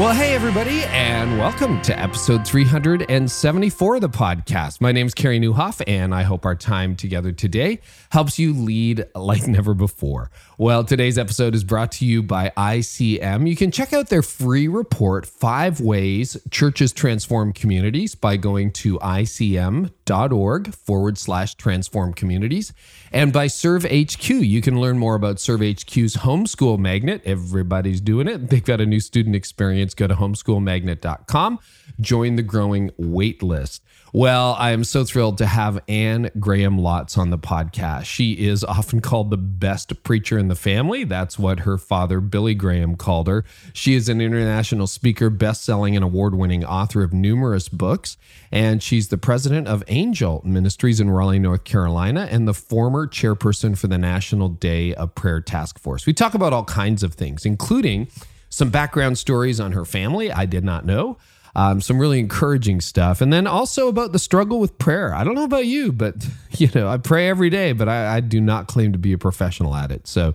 Well, hey, everybody, and welcome to episode 374 of the podcast. My name is Carey Nieuwhof, and I hope our time together today helps you lead like never before. Well, today's episode is brought to you by ICM. You can check out their free report, Five Ways Churches Transform Communities, by going to icm.org forward slash transform communities. And by Serve HQ, you can learn more about Serve HQ's homeschool magnet. Everybody's doing it. They've got a new student experience. Go to homeschoolmagnet.com, join the growing wait list. Well, I am so thrilled to have Anne Graham Lotz on the podcast. She is often called the best preacher in the family. That's what her father, Billy Graham, called her. She is an international speaker, best selling, and award winning author of numerous books. And she's the president of AnGeL Ministries in Raleigh, North Carolina, and the former chairperson for the National Day of Prayer Task Force. We talk about all kinds of things, including some background stories on her family I did not know um, some really encouraging stuff. And then also about the struggle with prayer. I don't know about you, but you know, I pray every day, but I, I do not claim to be a professional at it. So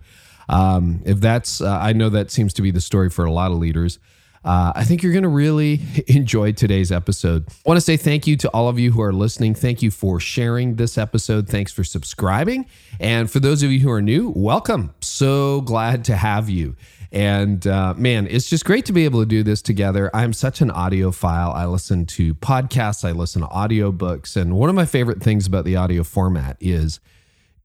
um, if that's, uh, I know that seems to be the story for a lot of leaders. Uh, I think you're going to really enjoy today's episode. I want to say thank you to all of you who are listening. Thank you for sharing this episode. Thanks for subscribing. And for those of you who are new, welcome. So glad to have you. And uh, man, it's just great to be able to do this together. I'm such an audiophile. I listen to podcasts, I listen to audiobooks. And one of my favorite things about the audio format is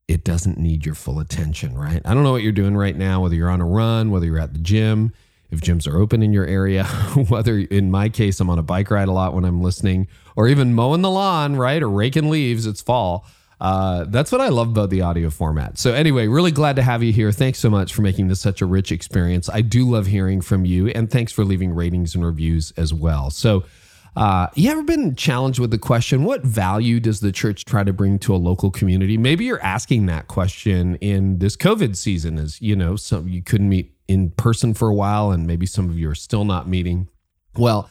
it doesn't need your full attention, right? I don't know what you're doing right now, whether you're on a run, whether you're at the gym, if gyms are open in your area, whether in my case, I'm on a bike ride a lot when I'm listening, or even mowing the lawn, right? Or raking leaves, it's fall. Uh, that's what I love about the audio format. So, anyway, really glad to have you here. Thanks so much for making this such a rich experience. I do love hearing from you, and thanks for leaving ratings and reviews as well. So, uh, you ever been challenged with the question, what value does the church try to bring to a local community? Maybe you're asking that question in this COVID season, as you know, some you couldn't meet in person for a while, and maybe some of you are still not meeting. Well,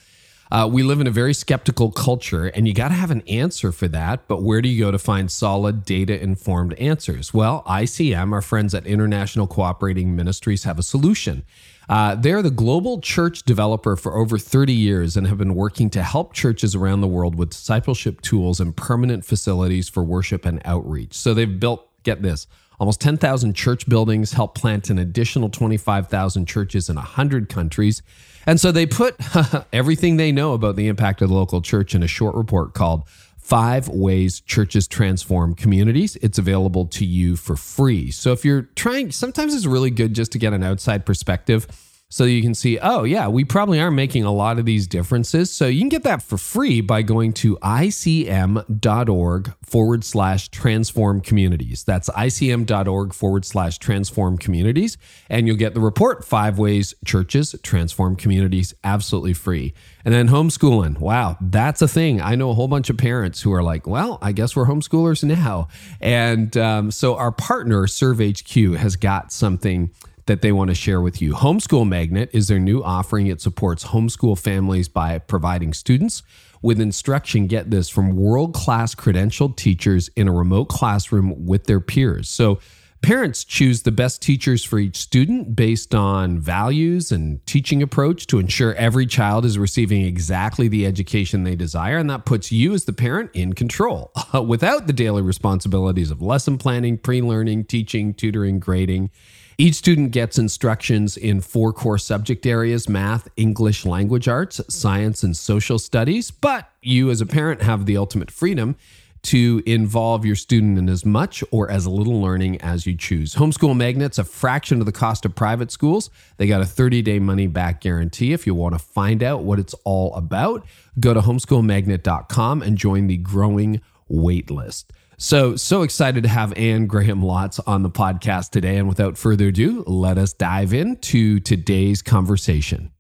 uh, we live in a very skeptical culture, and you got to have an answer for that. But where do you go to find solid, data informed answers? Well, ICM, our friends at International Cooperating Ministries, have a solution. Uh, they're the global church developer for over 30 years and have been working to help churches around the world with discipleship tools and permanent facilities for worship and outreach. So they've built, get this, almost 10,000 church buildings, helped plant an additional 25,000 churches in 100 countries. And so they put everything they know about the impact of the local church in a short report called Five Ways Churches Transform Communities. It's available to you for free. So if you're trying, sometimes it's really good just to get an outside perspective so you can see, oh, yeah, we probably are making a lot of these differences. So you can get that for free by going to icm.org forward slash transform communities. That's icm.org forward slash transform communities. And you'll get the report Five Ways Churches Transform Communities absolutely free. And then homeschooling. Wow, that's a thing. I know a whole bunch of parents who are like, well, I guess we're homeschoolers now. And um, so our partner, ServeHQ, has got something that they want to share with you. Homeschool Magnet is their new offering. It supports homeschool families by providing students with instruction, get this, from world class credentialed teachers in a remote classroom with their peers. So, Parents choose the best teachers for each student based on values and teaching approach to ensure every child is receiving exactly the education they desire. And that puts you, as the parent, in control without the daily responsibilities of lesson planning, pre learning, teaching, tutoring, grading. Each student gets instructions in four core subject areas math, English, language arts, science, and social studies. But you, as a parent, have the ultimate freedom to involve your student in as much or as little learning as you choose. Homeschool Magnet's a fraction of the cost of private schools. They got a 30 day money back guarantee. If you want to find out what it's all about, go to homeschoolmagnet.com and join the growing wait list. So, so excited to have Anne Graham Lotz on the podcast today. And without further ado, let us dive into today's conversation.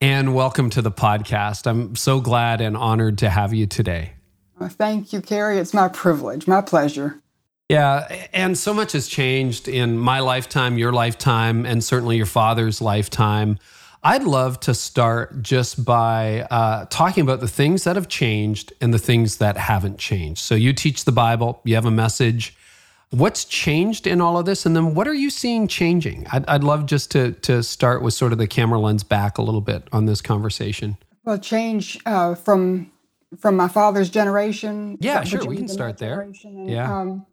Anne, welcome to the podcast. I'm so glad and honored to have you today. Well, thank you, Carey. It's my privilege, my pleasure. Yeah, and so much has changed in my lifetime, your lifetime, and certainly your father's lifetime. I'd love to start just by uh, talking about the things that have changed and the things that haven't changed. So, you teach the Bible, you have a message. What's changed in all of this? And then what are you seeing changing? I'd, I'd love just to, to start with sort of the camera lens back a little bit on this conversation. Well, change uh, from from my father's generation. Yeah, sure. We can start there. And, yeah. Um,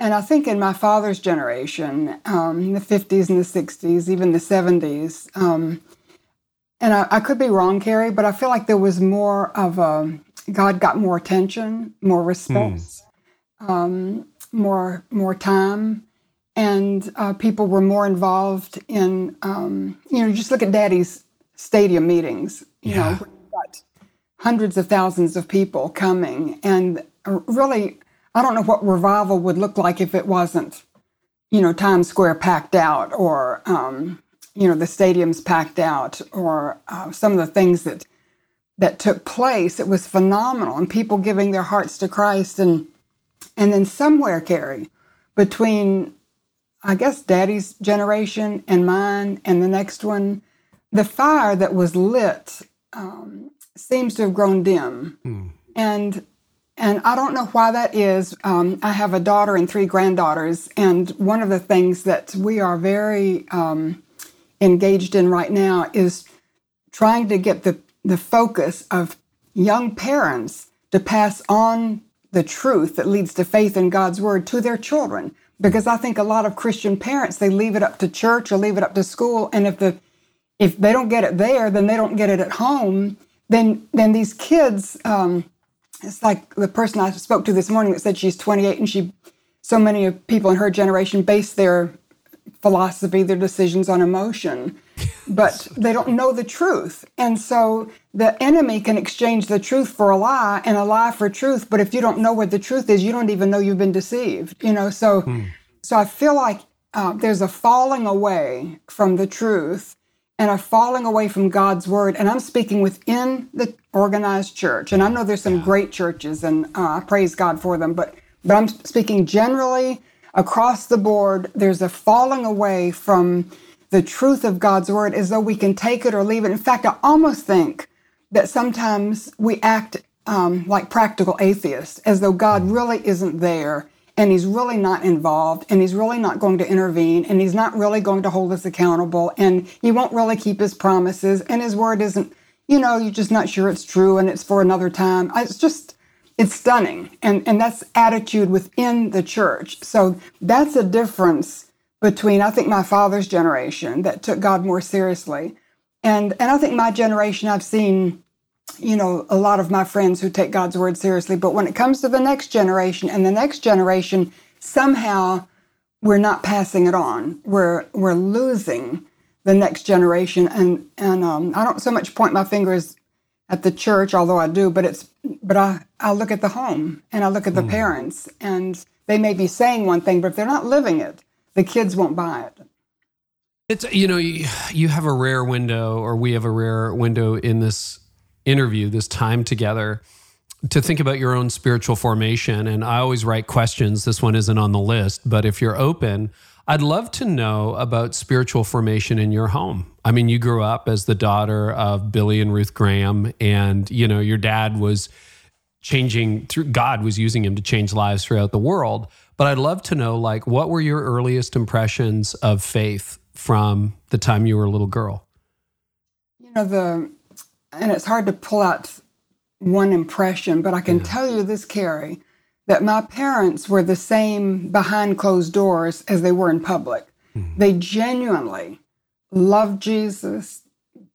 and I think in my father's generation, um, in the 50s and the 60s, even the 70s, um, and I, I, could be wrong, Carey, but I feel like there was more of a, God got more attention, more response, mm. more, more time, and uh, people were more involved in, um, you know, just look at daddy's stadium meetings, you yeah. know, got hundreds of thousands of people coming. And uh, really, I don't know what revival would look like if it wasn't, you know, Times Square packed out or, um, you know, the stadiums packed out or uh, some of the things that that took place. It was phenomenal, and people giving their hearts to Christ, and and then somewhere, Carey, between I guess Daddy's generation and mine and the next one, the fire that was lit um, seems to have grown dim, mm. and and I don't know why that is. Um, I have a daughter and three granddaughters, and one of the things that we are very um, engaged in right now is trying to get the, the focus of young parents to pass on the truth that leads to faith in God's word to their children. Because I think a lot of Christian parents, they leave it up to church or leave it up to school. And if the if they don't get it there, then they don't get it at home. Then then these kids um, it's like the person I spoke to this morning that said she's 28 and she, so many people in her generation base their philosophy, their decisions on emotion, but they don't know the truth. And so the enemy can exchange the truth for a lie and a lie for truth. But if you don't know what the truth is, you don't even know you've been deceived. You know, so hmm. so I feel like uh, there's a falling away from the truth and are falling away from God's word. And I'm speaking within the organized church. And I know there's some yeah. great churches, and uh, I praise God for them. But but I'm speaking generally across the board. There's a falling away from the truth of God's word, as though we can take it or leave it. In fact, I almost think that sometimes we act um, like practical atheists, as though God really isn't there and he's really not involved and he's really not going to intervene and he's not really going to hold us accountable and he won't really keep his promises and his word isn't you know you're just not sure it's true and it's for another time it's just it's stunning and and that's attitude within the church so that's a difference between i think my father's generation that took god more seriously and and i think my generation i've seen you know, a lot of my friends who take God's word seriously. But when it comes to the next generation and the next generation, somehow we're not passing it on. We're we're losing the next generation. And and um, I don't so much point my fingers at the church, although I do, but it's but I, I look at the home and I look at the mm. parents and they may be saying one thing, but if they're not living it, the kids won't buy it. It's you know you, you have a rare window, or we have a rare window in this interview, this time together, to think about your own spiritual formation. And I always write questions. This one isn't on the list, but if you're open, I'd love to know about spiritual formation in your home. I mean, you grew up as the daughter of Billy and Ruth Graham, and you know, your dad was changing through God was using him to change lives throughout the world. But I'd love to know like what were your earliest impressions of faith from the time you were a little girl? You know, the and it's hard to pull out one impression, but I can yeah. tell you this, Carey, that my parents were the same behind closed doors as they were in public. Mm-hmm. They genuinely loved Jesus,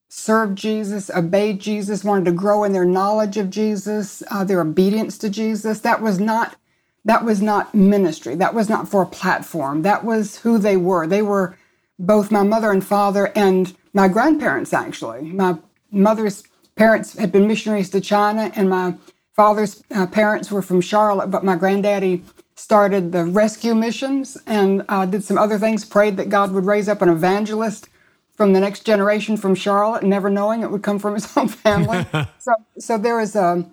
served Jesus, obeyed Jesus, wanted to grow in their knowledge of Jesus, uh, their obedience to Jesus. That was not that was not ministry. That was not for a platform. That was who they were. They were both my mother and father and my grandparents actually. My mother's parents had been missionaries to China, and my father's uh, parents were from Charlotte, but my granddaddy started the rescue missions and uh, did some other things, prayed that God would raise up an evangelist from the next generation from Charlotte, never knowing it would come from his own family. so, so there was a,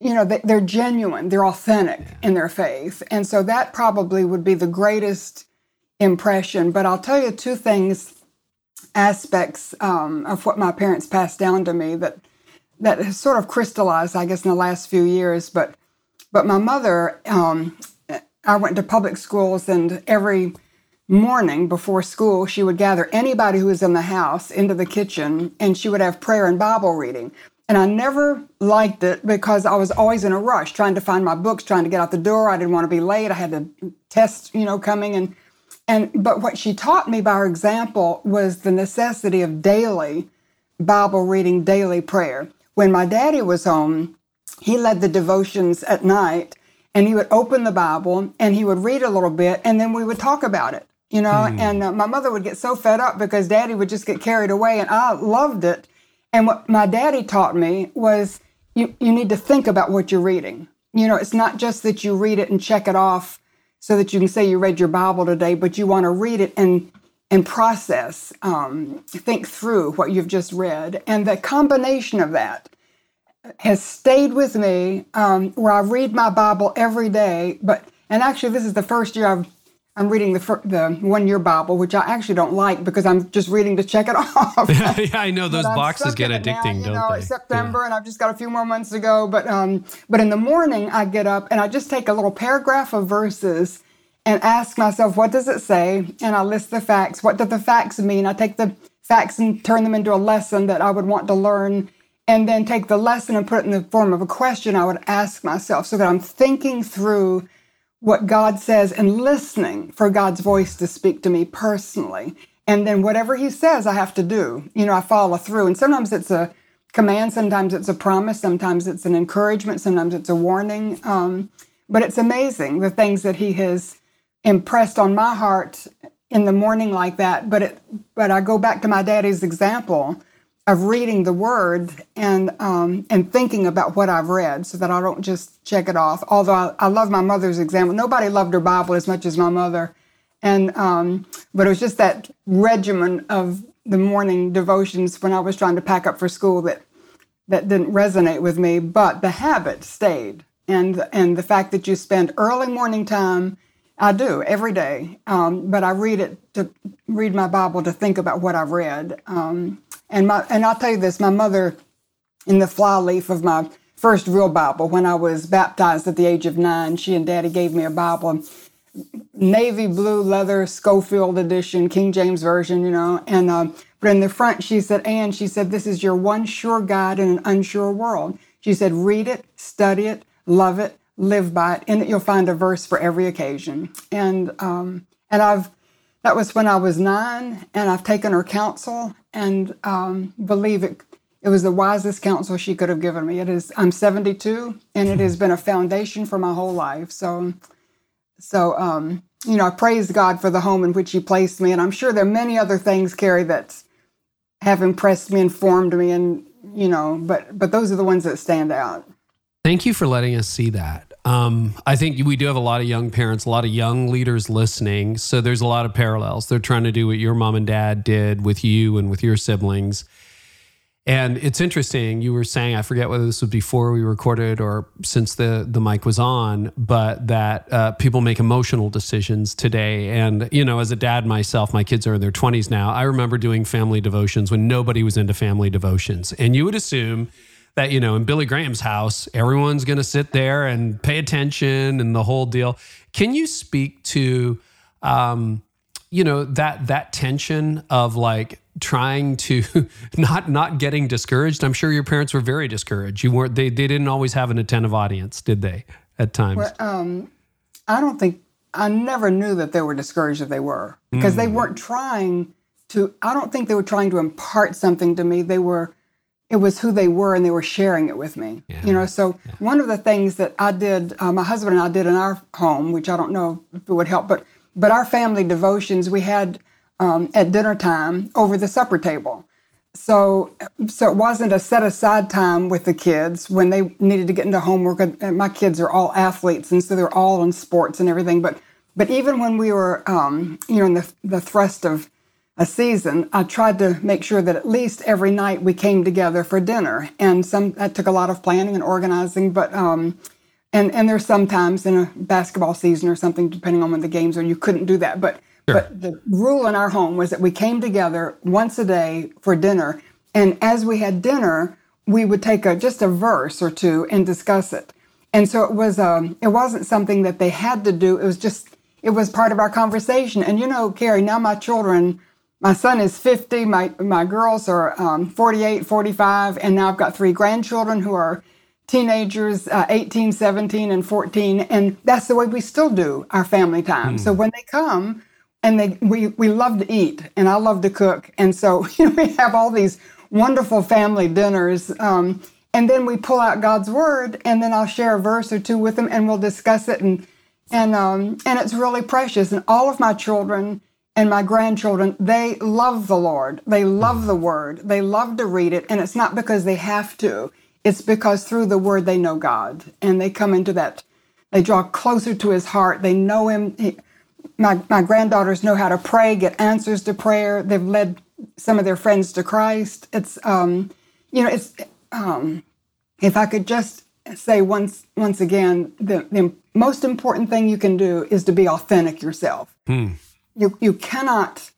you know, they're genuine, they're authentic yeah. in their faith. And so that probably would be the greatest impression. But I'll tell you two things, aspects um, of what my parents passed down to me that that has sort of crystallized, I guess, in the last few years. But but my mother, um, I went to public schools, and every morning before school, she would gather anybody who was in the house into the kitchen, and she would have prayer and Bible reading. And I never liked it because I was always in a rush, trying to find my books, trying to get out the door. I didn't want to be late. I had the test, you know, coming and and but what she taught me by her example was the necessity of daily Bible reading, daily prayer. When my daddy was home, he led the devotions at night and he would open the Bible and he would read a little bit and then we would talk about it, you know. Hmm. And uh, my mother would get so fed up because daddy would just get carried away and I loved it and what my daddy taught me was you, you need to think about what you're reading. You know, it's not just that you read it and check it off so that you can say you read your Bible today, but you want to read it and and process, um, think through what you've just read. And the combination of that has stayed with me um, where I read my Bible every day. But and actually, this is the first year I've I'm reading the the one year Bible, which I actually don't like because I'm just reading to check it off. yeah, I know those boxes get addicting, now, don't know, they? It's September, yeah. and I've just got a few more months to go. But um, but in the morning, I get up and I just take a little paragraph of verses and ask myself, what does it say? And I list the facts. What do the facts mean? I take the facts and turn them into a lesson that I would want to learn, and then take the lesson and put it in the form of a question I would ask myself, so that I'm thinking through what God says and listening for God's voice to speak to me personally. And then whatever He says, I have to do. You know, I follow through. And sometimes it's a command, sometimes it's a promise, sometimes it's an encouragement, sometimes it's a warning. Um, but it's amazing the things that He has impressed on my heart in the morning like that. But it, but I go back to my daddy's example of reading the word and um, and thinking about what I've read, so that I don't just check it off. Although I, I love my mother's example. Nobody loved her Bible as much as my mother, and um, but it was just that regimen of the morning devotions when I was trying to pack up for school that that didn't resonate with me. But the habit stayed, and and the fact that you spend early morning time. I do every day, um, but I read it to read my Bible to think about what I've read. Um, and my and I'll tell you this, my mother, in the flyleaf of my first real Bible, when I was baptized at the age of nine, she and Daddy gave me a Bible, navy blue leather Scofield edition, King James version, you know. And uh, but in the front, she said, "Anne," she said, this is your one sure guide in an unsure world." She said, "Read it, study it, love it, live by it. It, you'll find a verse for every occasion." And um, and I've that was when I was nine, and I've taken her counsel and um, believe it. It was the wisest counsel she could have given me. It is. I'm 72, and it has been a foundation for my whole life. So, so um, you know, I praise God for the home in which He placed me, and I'm sure there are many other things, Carey, that have impressed me, informed me, and you know, but but those are the ones that stand out. Thank you for letting us see that. Um, I think we do have a lot of young parents, a lot of young leaders listening. So there's a lot of parallels. They're trying to do what your mom and dad did with you and with your siblings. And it's interesting. You were saying, I forget whether this was before we recorded or since the the mic was on, but that uh, people make emotional decisions today. And you know, as a dad myself, my kids are in their twenties now. I remember doing family devotions when nobody was into family devotions, and you would assume that you know in Billy Graham's house, everyone's going to sit there and pay attention and the whole deal. Can you speak to, um, you know, that that tension of like trying to not not getting discouraged? I'm sure your parents were very discouraged. You weren't. They they didn't always have an attentive audience, did they? At times. Well, um, I don't think I never knew that they were discouraged if they were because mm. they weren't trying to. I don't think they were trying to impart something to me. They were it was who they were and they were sharing it with me yeah. you know so yeah. one of the things that i did uh, my husband and i did in our home which i don't know if it would help but but our family devotions we had um, at dinner time over the supper table so so it wasn't a set aside time with the kids when they needed to get into homework and my kids are all athletes and so they're all in sports and everything but but even when we were um, you know in the, the thrust of a season, I tried to make sure that at least every night we came together for dinner. And some that took a lot of planning and organizing, but um, and and there's sometimes in a basketball season or something, depending on when the games are, you couldn't do that. But sure. but the rule in our home was that we came together once a day for dinner, and as we had dinner, we would take a just a verse or two and discuss it. And so it was um, it wasn't something that they had to do. It was just it was part of our conversation. And you know, Carey, now my children my son is 50, my, my girls are um, 48, 45, and now I've got three grandchildren who are teenagers, uh, 18, 17, and 14. And that's the way we still do our family time. Mm. So when they come, and they we, we love to eat, and I love to cook. And so you know, we have all these wonderful family dinners. Um, and then we pull out God's word, and then I'll share a verse or two with them, and we'll discuss it. And and um, and it's really precious. And all of my children and my grandchildren, they love the Lord. They love the Word. They love to read it. And it's not because they have to, it's because through the Word they know God and they come into that, they draw closer to His heart. They know Him. He, my, my granddaughters know how to pray, get answers to prayer. They've led some of their friends to Christ. It's, um, you know, it's, um, if I could just say once, once again, the, the most important thing you can do is to be authentic yourself. Hmm you you cannot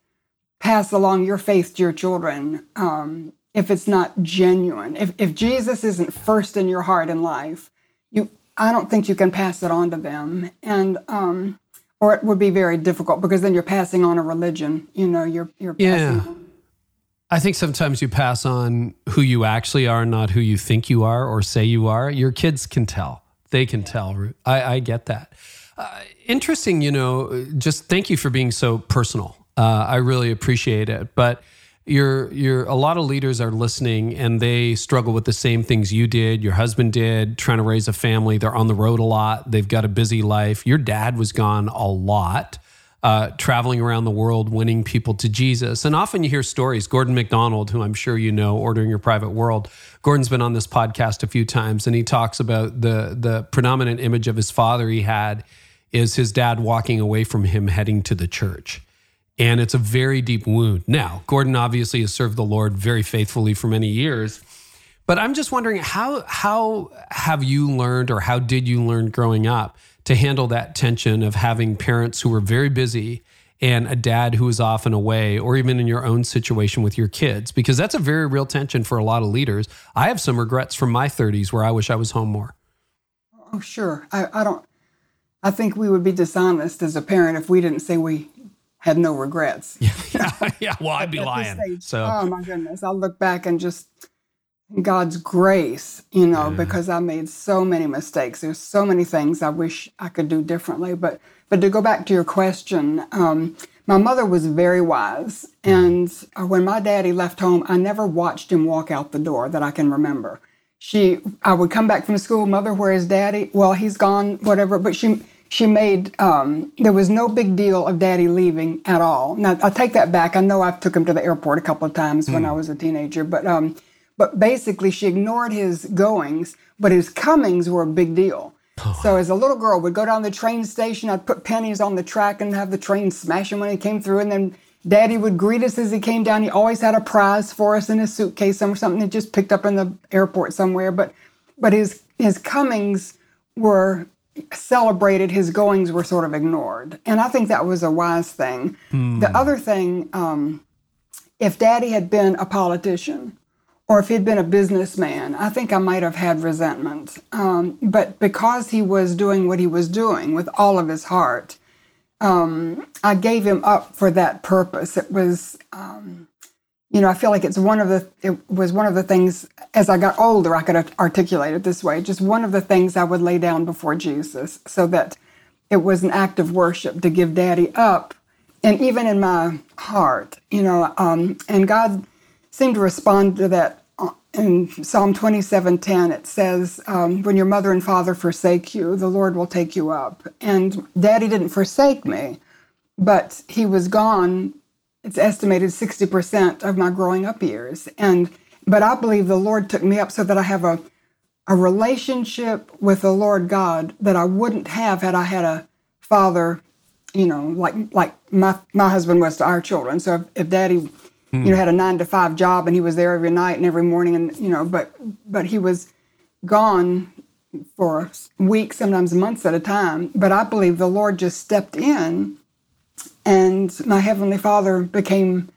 pass along your faith to your children um, if it's not genuine. If if Jesus isn't first in your heart and life, you I don't think you can pass it on to them. And um, or it would be very difficult because then you're passing on a religion. You know, you're you're yeah. I think sometimes you pass on who you actually are, not who you think you are or say you are. Your kids can tell. They can yeah. tell. I, I get that. Uh, interesting, you know, just thank you for being so personal. Uh, I really appreciate it. But you're you're a lot of leaders are listening and they struggle with the same things you did your husband did trying to raise a family. They're on the road a lot. They've got a busy life. Your dad was gone a lot uh, traveling around the world winning people to jesus. And often you hear stories gordon MacDonald, who i'm sure you know ordering your private world. Gordon's been on this podcast a few times and he talks about the the predominant image of his father he had is his dad walking away from him heading to the church. And it's a very deep wound. Now, Gordon obviously has served the Lord very faithfully for many years. But I'm just wondering how how have you learned or how did you learn growing up to handle that tension of having parents who were very busy and a dad who is often away or even in your own situation with your kids because that's a very real tension for a lot of leaders. I have some regrets from my 30s where I wish I was home more. Oh, sure. I, I don't I think we would be dishonest as a parent if we didn't say we had no regrets. Yeah, yeah. Well, I'd be lying. So, oh my goodness, I'll look back and just God's grace, you know, yeah. because I made so many mistakes. There's so many things I wish I could do differently. But but to go back to your question, um, my mother was very wise, and uh, when my daddy left home, I never watched him walk out the door that I can remember. She, I would come back from school, mother, where is daddy? Well, he's gone, whatever. But she she made um, there was no big deal of daddy leaving at all now i'll take that back i know i took him to the airport a couple of times mm. when hmm. i was a teenager but um, but basically she ignored his goings but his comings were a big deal oh. so as a little girl would go down the train station i'd put pennies on the track and have the train smash him when he came through and then daddy would greet us as he came down he always had a prize for us in his suitcase or something he just picked up in the airport somewhere but but his his comings were celebrated, his goings were sort of ignored. And I think that was a wise thing. Hmm. The other thing, um, if daddy had been a politician or if he'd been a businessman, I think I might have had resentment. Um, but because he was doing what he was doing with all of his heart, um, I gave him up for that purpose. It was, um, you know, I feel like it's one of the, it was one of the things as I got older, I could articulate it this way. Just one of the things I would lay down before Jesus so that it was an act of worship to give daddy up. And even in my heart, you know, um, and God seemed to respond to that uh, in Psalm 27:10. It says, um, When your mother and father forsake you, the Lord will take you up. And daddy didn't forsake me, but he was gone it's estimated 60% of my growing up years. And but I believe the Lord took me up so that I have a a relationship with the Lord God that I wouldn't have had I had a father you know, like like my my husband was to our children. So if, if daddy, you know, hmm. had a nine to five job and he was there every night and every morning and you know, but but he was gone for weeks, sometimes months at a time. But I believe the Lord just stepped in and my Heavenly Father became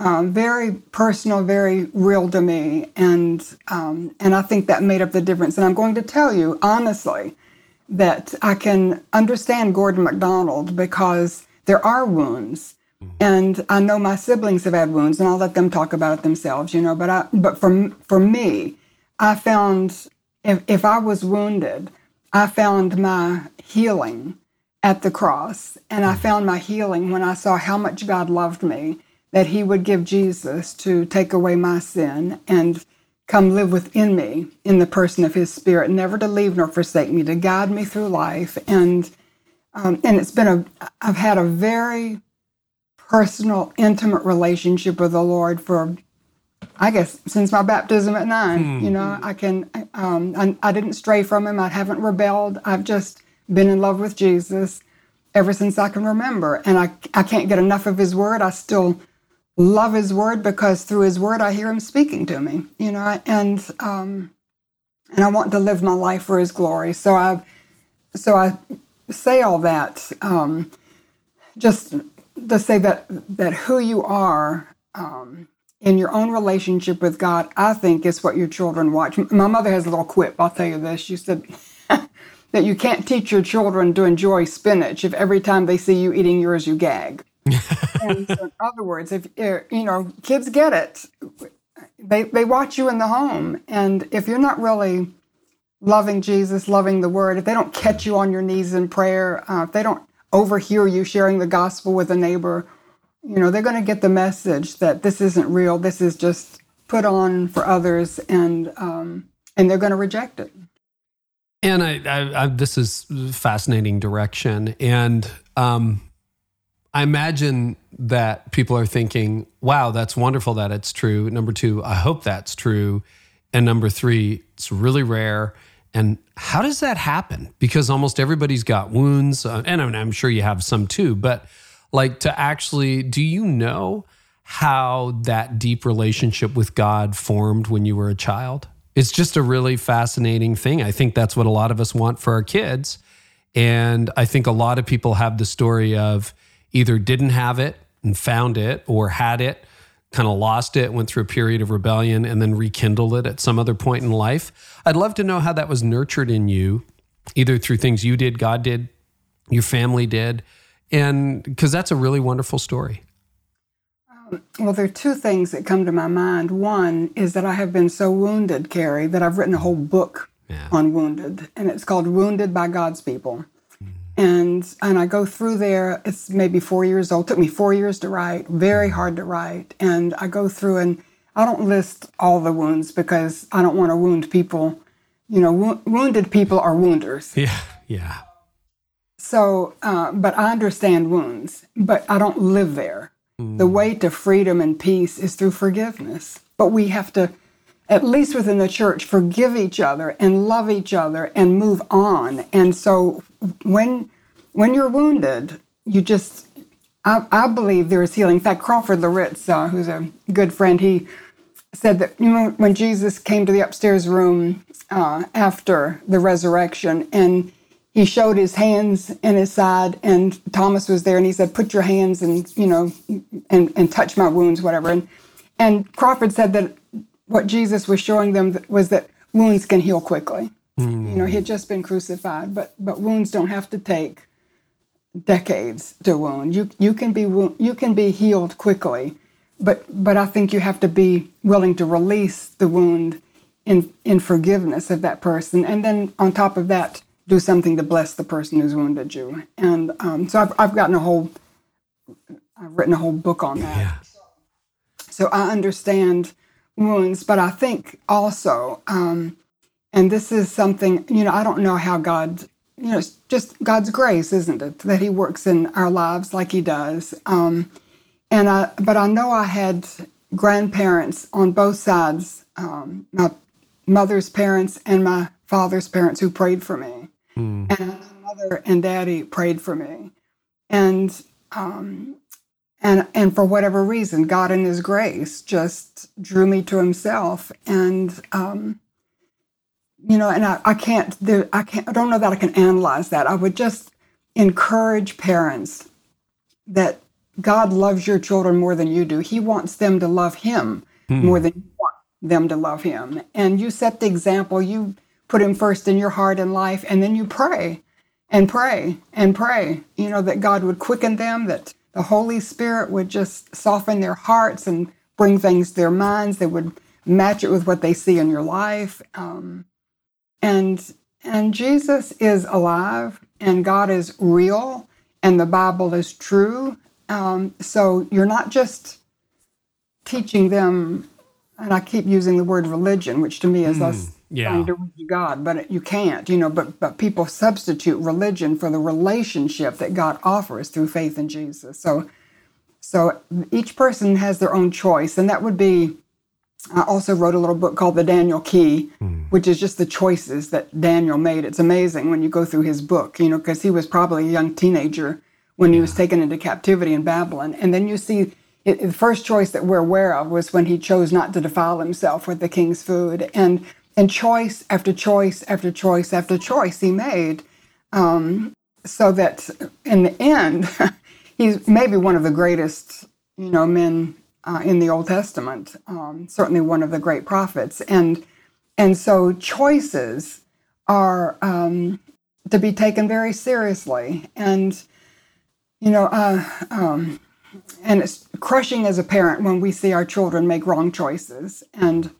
um, very personal, very real to me, and um, and I think that made up the difference. And I'm going to tell you honestly that I can understand Gordon MacDonald because there are wounds, and I know my siblings have had wounds, and I'll let them talk about it themselves, you know. But I, but for for me, I found if if I was wounded, I found my healing at the cross, and I found my healing when I saw how much God loved me that he would give Jesus to take away my sin and come live within me in the person of his spirit, never to leave nor forsake me, to guide me through life. And um, and it's been a I've had a very personal, intimate relationship with the Lord for I guess since my baptism at nine. Hmm. You know, I can um, I, I didn't stray from him. I haven't rebelled. I've just been in love with Jesus ever since I can remember. And I, I can't get enough of his word. I still love his word because through his word I hear him speaking to me, you know, and um, and I want to live my life for his glory. So I so I say all that um, just to say that that who you are um, in your own relationship with God, I think is what your children watch. My mother has a little quip. I'll tell you this. She said. That you can't teach your children to enjoy spinach if every time they see you eating yours you gag and so in other words, if uh, you know, kids get it. They they watch you in the home, and if you're not really loving Jesus, loving the Word, if they don't catch you on your knees in prayer, uh, if they don't overhear you sharing the gospel with a neighbor, you know, they're going to get the message that this isn't real. This is just put on for others, and um, and they're going to reject it. And I, I, I, this is fascinating direction, and um, I imagine that people are thinking, wow, that's wonderful that it's true. Number two, I hope that's true. And number three, it's really rare. And how does that happen? Because almost everybody's got wounds, uh, and I'm, I'm sure you have some too, but like to actually, do you know how that deep relationship with God formed when you were a child? It's just a really fascinating thing. I think that's what a lot of us want for our kids. And I think a lot of people have the story of, either didn't have it and found it or had it, kind of lost it, went through a period of rebellion, and then rekindled it at some other point in life. I'd love to know how that was nurtured in you, either through things you did, God did, your family did, and because that's a really wonderful story. Well, there are two things that come to my mind. One is that I have been so wounded, Carey, that I've written a whole book yeah. on wounded, and it's called Wounded by God's People and and I go through there. It's maybe four years old. It took me four years to write. Very mm-hmm. hard to write. And I go through and I don't list all the wounds because I don't want to wound people. You know, wo- wounded people are wounders. Yeah, yeah. So, uh, but I understand wounds, but I don't live there. The way to freedom and peace is through forgiveness. But we have to at least within the church, forgive each other and love each other and move on. And so when when you're wounded, you just I, I believe there is healing. In fact, Crawford Loritts, uh, who's a good friend, he said that you know when Jesus came to the upstairs room uh, after the resurrection and he showed his hands and his side and Thomas was there and he said put your hands and you know and and touch my wounds whatever and and Crawford said that what Jesus was showing them was that wounds can heal quickly. Mm. You know, he had just been crucified, but but wounds don't have to take decades to wound. You you can be you can be healed quickly, but but I think you have to be willing to release the wound in in forgiveness of that person, and then on top of that, do something to bless the person who's wounded you. And um, so I've I've gotten a whole I've written a whole book on that. Yeah. So I understand wounds, but I think also, um, and this is something, you know, I don't know how God, you know, it's just God's grace, isn't it? That He works in our lives like He does. Um, and I, but I know I had grandparents on both sides, um, my mother's parents and my father's parents who prayed for me. Mm. And my mother and daddy prayed for me. and um, and and for whatever reason, God in His grace just drew me to Himself, and um, you know, and I, I can't, there, I can't, I don't know that I can analyze that. I would just encourage parents that God loves your children more than you do. He wants them to love Him hmm. more than you want them to love Him, and you set the example. You put Him first in your heart and life, and then you pray and pray and pray. You know that God would quicken them, that the Holy Spirit would just soften their hearts and bring things to their minds. They would match it with what they see in your life. Um, and and Jesus is alive, and God is real, and the Bible is true. Um, so you're not just teaching them, and I keep using the word religion, which to me is mm, us yeah. trying to reach God, but you can't, you know. But but people substitute religion for the relationship that God offers through faith in Jesus. So so each person has their own choice, and that would be I also wrote a little book called The Daniel Key, mm. which is just the choices that Daniel made. It's amazing when you go through his book, you know, because he was probably a young teenager when he was taken into captivity in Babylon. And then you see it, the first choice that we're aware of was when he chose not to defile himself with the king's food. And, and choice after choice after choice after choice he made. Um, so that in the end, he's maybe one of the greatest, you know, men uh, in the Old Testament, um, certainly one of the great prophets. And, and so choices are um, to be taken very seriously. And, you know, uh, um, and it's crushing as a parent when we see our children make wrong choices. And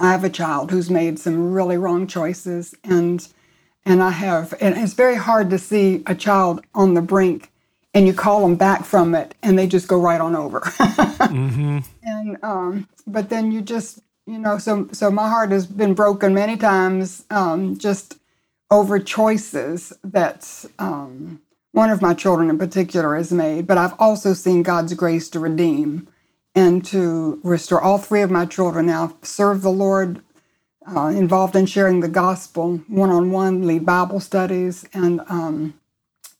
I have a child who's made some really wrong choices. And, and I have, and it's very hard to see a child on the brink and you call them back from it and they just go right on over mm-hmm. and um, but then you just you know so so my heart has been broken many times um, just over choices that um, one of my children in particular has made but i've also seen god's grace to redeem and to restore all three of my children now serve the lord uh, involved in sharing the gospel one-on-one lead bible studies and um,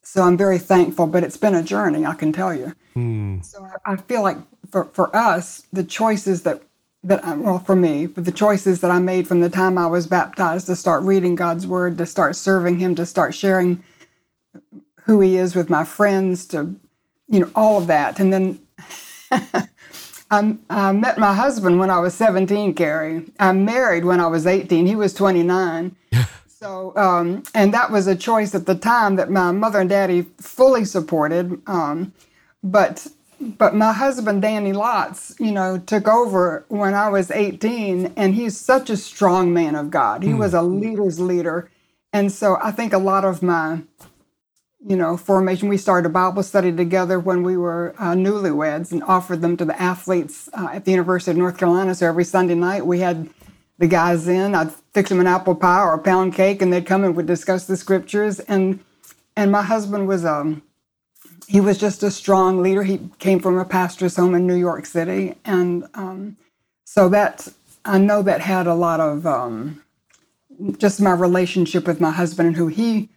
so I'm very thankful, but it's been a journey, I can tell you. Hmm. So I feel like for, for us, the choices that, that I, well, for me, but the choices that I made from the time I was baptized to start reading God's word, to start serving Him, to start sharing who He is with my friends, to, you know, all of that. And then I, I met my husband when I was 17, Carey. I married when I was 18. He was 29. So, um, and that was a choice at the time that my mother and daddy fully supported. Um, but, but my husband, Danny Lotz, you know, took over when I was 18, and he's such a strong man of God. He mm. was a leader's leader. And so I think a lot of my, you know, formation, we started a Bible study together when we were uh, newlyweds and offered them to the athletes uh, at the University of North Carolina. So every Sunday night we had the guys in. I'd fix them an apple pie or a pound cake, and they'd come and we'd discuss the scriptures. And and my husband was um he was just a strong leader. He came from a pastor's home in New York City, and um, so that I know that had a lot of um, just my relationship with my husband and who he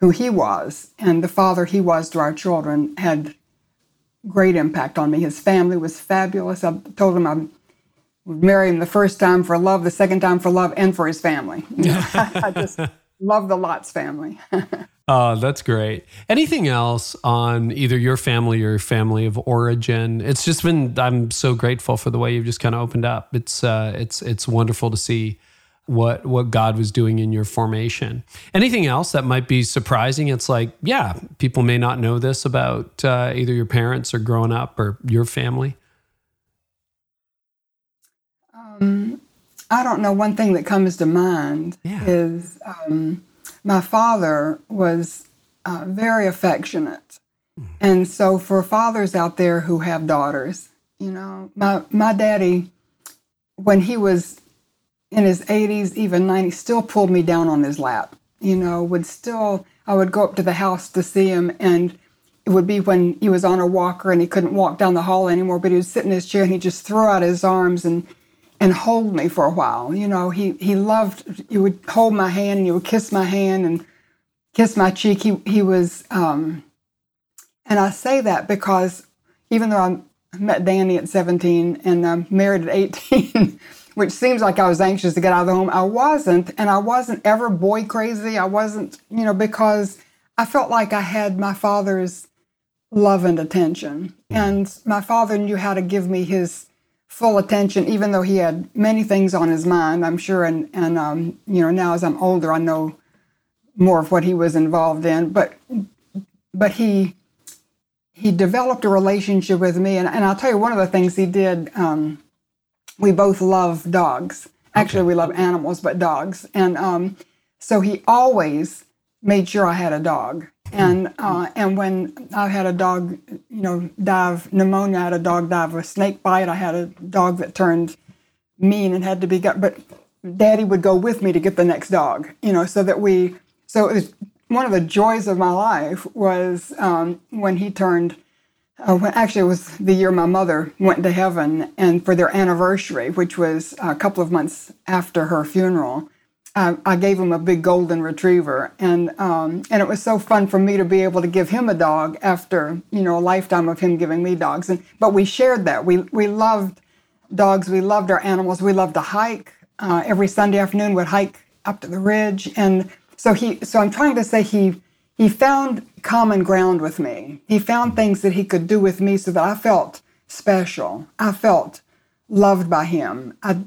who he was and the father he was to our children had great impact on me. His family was fabulous. I told him I'm marry him the first time for love, the second time for love, and for his family. I just love the Lotz family. Oh, that's great. Anything else on either your family or your family of origin? It's just been I'm so grateful for the way you've just kind of opened up. It's uh it's it's wonderful to see what what God was doing in your formation. Anything else that might be surprising? It's like, yeah, people may not know this about uh, either your parents or growing up or your family. Um, I don't know. One thing that comes to mind yeah. is um, my father was uh, very affectionate, mm. and so for fathers out there who have daughters, you know, my my daddy, when he was in his 80s, even 90s, still pulled me down on his lap. You know, would still I would go up to the house to see him and it would be when he was on a walker and he couldn't walk down the hall anymore, but he would sit in his chair and he'd just throw out his arms and and hold me for a while. You know, he he loved. He would hold my hand and he would kiss my hand and kiss my cheek. He he was. Um, and I say that because even though I met Danny at 17 and I'm married at 18, which seems like I was anxious to get out of the home, I wasn't. And I wasn't ever boy crazy. I wasn't, you know, because I felt like I had my father's love and attention. And my father knew how to give me his full attention, even though he had many things on his mind, I'm sure. And, and um, you know, now as I'm older, I know more of what he was involved in. But, but he, he developed a relationship with me. And, and I'll tell you one of the things he did, um, we both love dogs. Actually, we love animals, but dogs. And um, so he always made sure I had a dog. And uh, and when I had a dog, you know, die of pneumonia, I had a dog die of a snake bite. I had a dog that turned mean and had to be got. But Daddy would go with me to get the next dog, you know, so that we. So it was one of the joys of my life was um, when he turned. Uh, actually, it was the year my mother went to heaven, and for their anniversary, which was a couple of months after her funeral, I, I gave him a big golden retriever, and um, and it was so fun for me to be able to give him a dog after you know a lifetime of him giving me dogs. And but we shared that. We we loved dogs. We loved our animals. We loved to hike. Uh, every Sunday afternoon, we would hike up to the ridge, and so he. So I'm trying to say he he found common ground with me. He found things that he could do with me so that I felt special. I felt loved by him. I,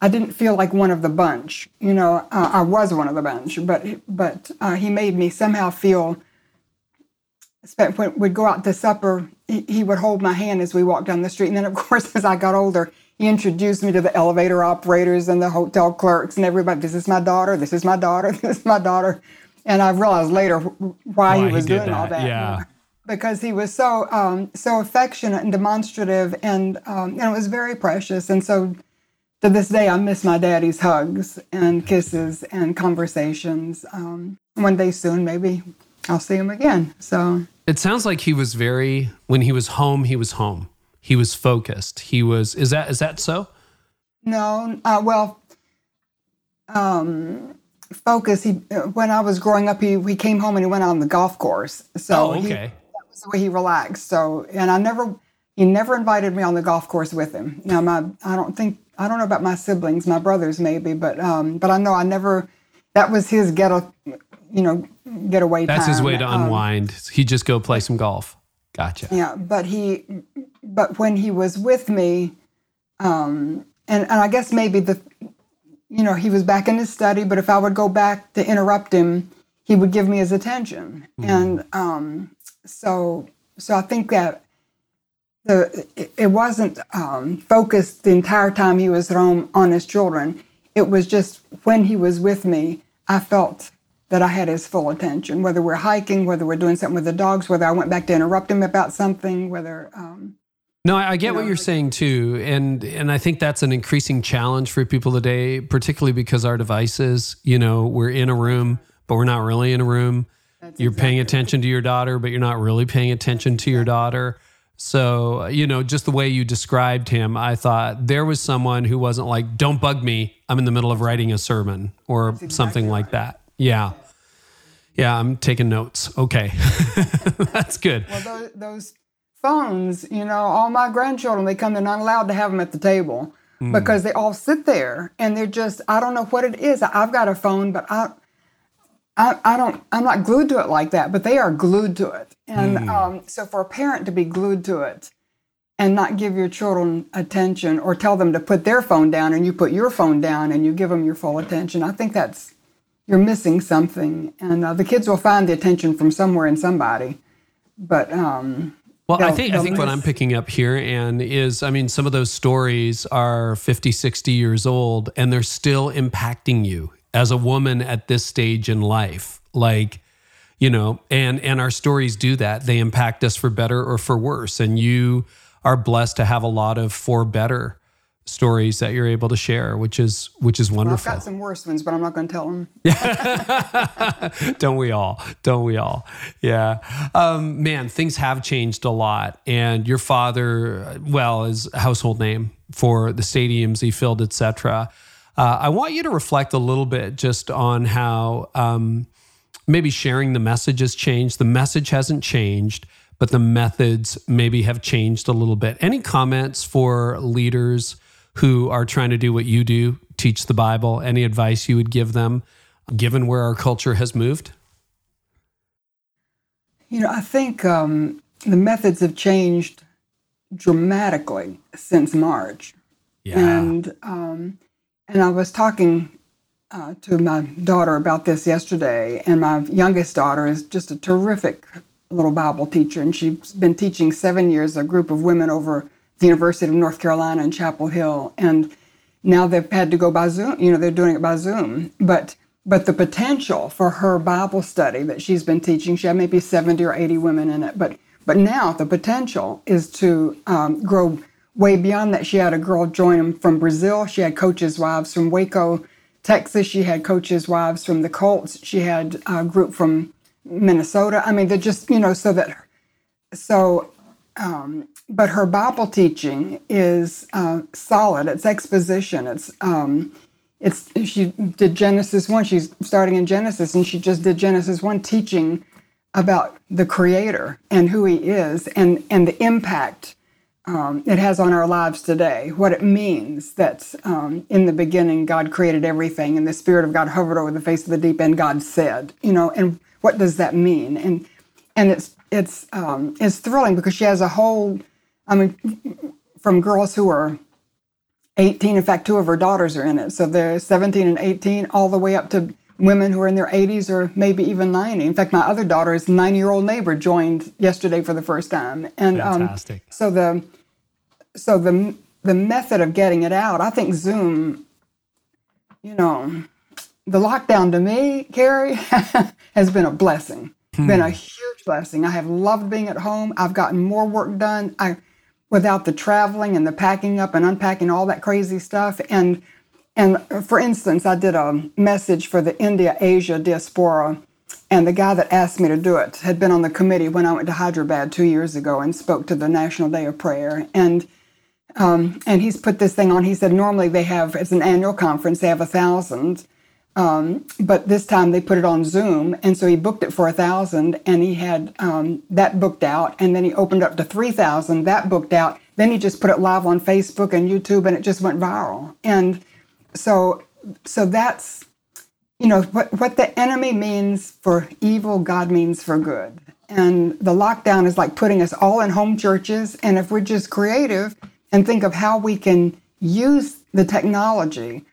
I didn't feel like one of the bunch. You know, uh, I was one of the bunch, but but uh, he made me somehow feel. When we'd go out to supper, he, he would hold my hand as we walked down the street, and then of course, as I got older, he introduced me to the elevator operators and the hotel clerks and everybody. This is my daughter. This is my daughter. This is my daughter. And I realized later why, Why he was he did doing all that, that. yeah. Because he was so um, so affectionate and demonstrative, and um, and it was very precious. And so, to this day, I miss my daddy's hugs and kisses and conversations. Um, one day soon, maybe I'll see him again. So It sounds like he was very when he was home, he was home. He was focused. He was is that is that so? No, uh, well, um, focus. He when I was growing up, he he came home and he went on the golf course. So Oh, he- okay. that was the way he relaxed. So and I never he never invited me on the golf course with him. Now my I don't think I don't know about my siblings, my brothers maybe, but um, but I know I never. That was his get a, you know, getaway That's time. his way to Um, unwind. He'd just go play some golf. Gotcha. yeah, but he, but when he was with me, um, and and I guess maybe the, you know, he was back in his study. But if I would go back to interrupt him, he would give me his attention, and um, so so I think that the it, it wasn't um, focused the entire time he was at home on his children. It was just when he was with me, I felt that I had his full attention. Whether we're hiking, whether we're doing something with the dogs, whether I went back to interrupt him about something, whether um, No, I I get what know, you're like- saying too, and and I think that's an increasing challenge for people today, particularly because our devices. You know, we're in a room, but we're not really in a room. you're paying attention to your daughter, but you're not really paying attention to your daughter. So, you know, just the way you described him, I thought there was someone who wasn't like, "Don't bug me. I'm in the middle of writing a sermon" or something like that. Yeah. Yeah, I'm taking notes. Okay. That's good. well, those, those phones, you know, all my grandchildren, they come, they're not allowed to have them at the table because they all sit there and they're just, I don't know what it is. I've got a phone, but I, I, I don't, I'm not glued to it like that, but they are glued to it. And um, so for a parent to be glued to it and not give your children attention or tell them to put their phone down and you put your phone down and you give them your full attention, I think that's, you're missing something. And uh, the kids will find the attention from somewhere in somebody. But um, Well, I They'll- think I they'll think what I'm picking up here and is I mean some of those stories are 50, 60 years old and they're still impacting you as a woman at this stage in life. Like, you know, and and our stories do that. They impact us for better or for worse. And you are blessed to have a lot of for better stories that you're able to share, which is which is wonderful. I've wonderful. got some worse ones, but I'm not going to tell them. don't we all? Don't we all? Yeah. Um, man, things have changed a lot. And your father, well, is a household name for the stadiums he filled, etc. Uh, I want you to reflect a little bit just on how um, maybe sharing the message has changed. The message hasn't changed, but the methods maybe have changed a little bit. Any comments for leaders who are trying to do what you do, teach the Bible? Any advice you would give them, given where our culture has moved? You know, I think um, the methods have changed dramatically since March. Yeah. And um, and I was talking uh, to my daughter about this yesterday, and my youngest daughter is just a terrific little Bible teacher, and she's been teaching seven years a group of women over the University of North Carolina in Chapel Hill, and now they've had to go by Zoom. You know, they're doing it by Zoom, but but the potential for her Bible study that she's been teaching, she had maybe seventy or eighty women in it, but but now the potential is to um, grow way beyond that. She had a girl join them from Brazil. She had coaches' wives from Waco, Texas. She had coaches' wives from the Colts. She had a group from Minnesota. I mean, they're just you know so that so. Um, but her Bible teaching is uh, solid. It's exposition. It's um, it's she did Genesis one. She's starting in Genesis, and she just did Genesis one, teaching about the Creator and who He is, and and the impact um, it has on our lives today. What it means that um, in the beginning God created everything, and the Spirit of God hovered over the face of the deep, and God said, you know, and what does that mean? And and it's it's um, it's thrilling because she has a whole. I mean, from girls who are 18. In fact, two of her daughters are in it. So they're 17 and 18, all the way up to women who are in their 80s or maybe even 90. In fact, my other daughter's nine-year-old neighbor joined yesterday for the first time. And um, so the so the the method of getting it out, I think Zoom, you know, the lockdown to me, Carey, has been a blessing. Hmm. Been a huge blessing. I have loved being at home. I've gotten more work done. I without the traveling and the packing up and unpacking all that crazy stuff. And and for instance, I did a message for the India Asia diaspora, and the guy that asked me to do it had been on the committee when I went to Hyderabad two years ago and spoke to the National Day of Prayer. And um, and he's put this thing on. He said normally they have it's an annual conference. They have a thousand, um, but this time they put it on Zoom, and so he booked it for a thousand, and he had um, that booked out, and then he opened up to three thousand, that booked out. Then he just put it live on Facebook and YouTube, and it just went viral. And so so that's you know what what the enemy means for evil god means for good and the lockdown is like putting us all in home churches and if we're just creative and think of how we can use the technology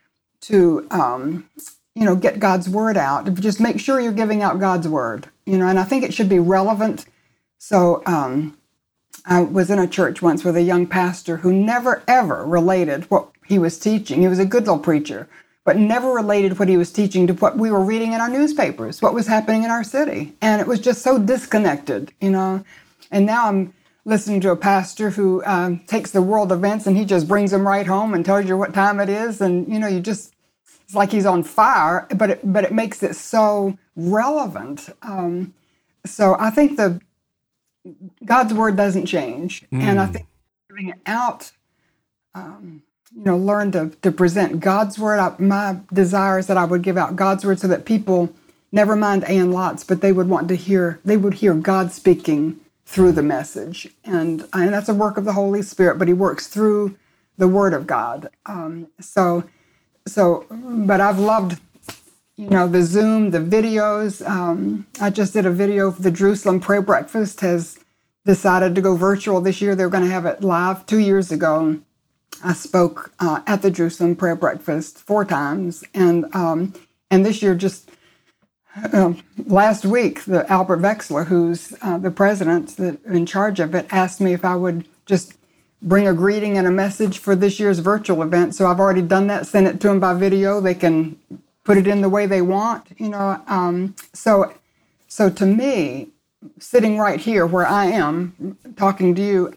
to um, you know get god's word out just make sure you're giving out god's word you know and i think it should be relevant so um, i was in a church once with a young pastor who never ever related what he was teaching. He was a good little preacher, but never related what he was teaching to what we were reading in our newspapers, what was happening in our city. And it was just so disconnected, you know. And now I'm listening to a pastor who um, takes the world events and he just brings them right home and tells you what time it is. And, you know, you just, it's like he's on fire, but it, but it makes it so relevant. Um, so I think the God's word doesn't change. Mm. And I think giving it out um, you know, learn to, to present God's word. I, my desire is that I would give out God's word so that people, never mind Anne Lotz, but they would want to hear, they would hear God speaking through the message. And, and that's a work of the Holy Spirit, but He works through the Word of God. Um, so, so, but I've loved, you know, the Zoom, the videos. Um, I just did a video for the Jerusalem Prayer Breakfast has decided to go virtual this year. They're going to have it live two years ago I spoke uh, at the Jerusalem Prayer Breakfast four times, and um, and this year just uh, last week, the Albert Veksler, who's uh, the president in charge of it, asked me if I would just bring a greeting and a message for this year's virtual event. So I've already done that. Sent it to them by video. They can put it in the way they want, you know. Um, so so to me, sitting right here where I am talking to you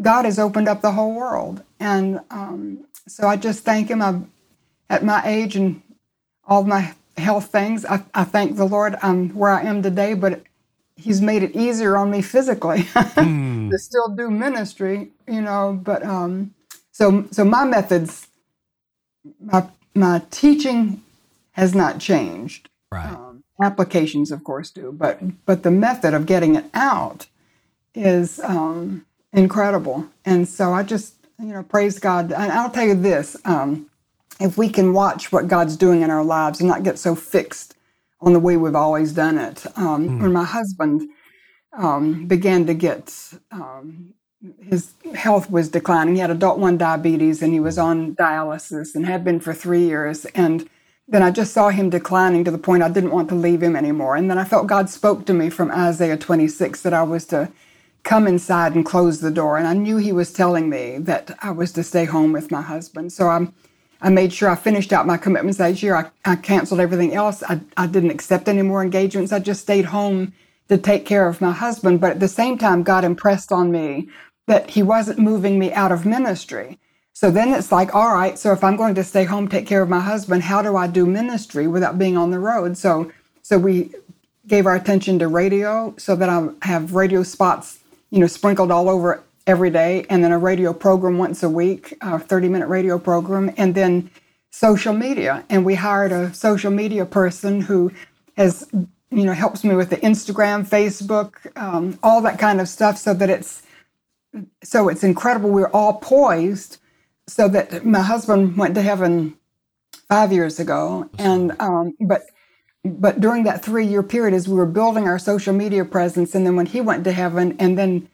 God has opened up the whole world. And um, so I just thank Him. I'm, at my age and all my health things, I, I, thank the Lord I'm where I am today, but He's made it easier on me physically mm. to still do ministry, you know. But um, so, so my methods, my, my teaching has not changed. Right. Um, applications, of course, do, but but the method of getting it out is um, incredible. And so I just, you know, praise God. And I'll tell you this um, if we can watch what God's doing in our lives and not get so fixed on the way we've always done it. Um, mm. When my husband um, began to get, um, his health was declining. He had adult 1 diabetes and he was on dialysis and had been for three years. And then I just saw him declining to the point I didn't want to leave him anymore. And then I felt God spoke to me from Isaiah 26 that I was to come inside and close the door. And I knew he was telling me that I was to stay home with my husband. So I, I made sure I finished out my commitments that year. I, I canceled everything else. I, I didn't accept any more engagements. I just stayed home to take care of my husband. But at the same time, God impressed on me that he wasn't moving me out of ministry. So then it's like, all right, so if I'm going to stay home, take care of my husband, how do I do ministry without being on the road? So so we gave our attention to radio so that I have radio spots you know, sprinkled all over every day, and then a radio program once a week, a 30 minute radio program, and then social media. And we hired a social media person who has, you know, helps me with the Instagram, Facebook, um, all that kind of stuff, so that it's so it's incredible. We're all poised, so that my husband went to heaven five years ago, and um, but but during that three year period, as we were building our social media presence, and then when he went to heaven, and then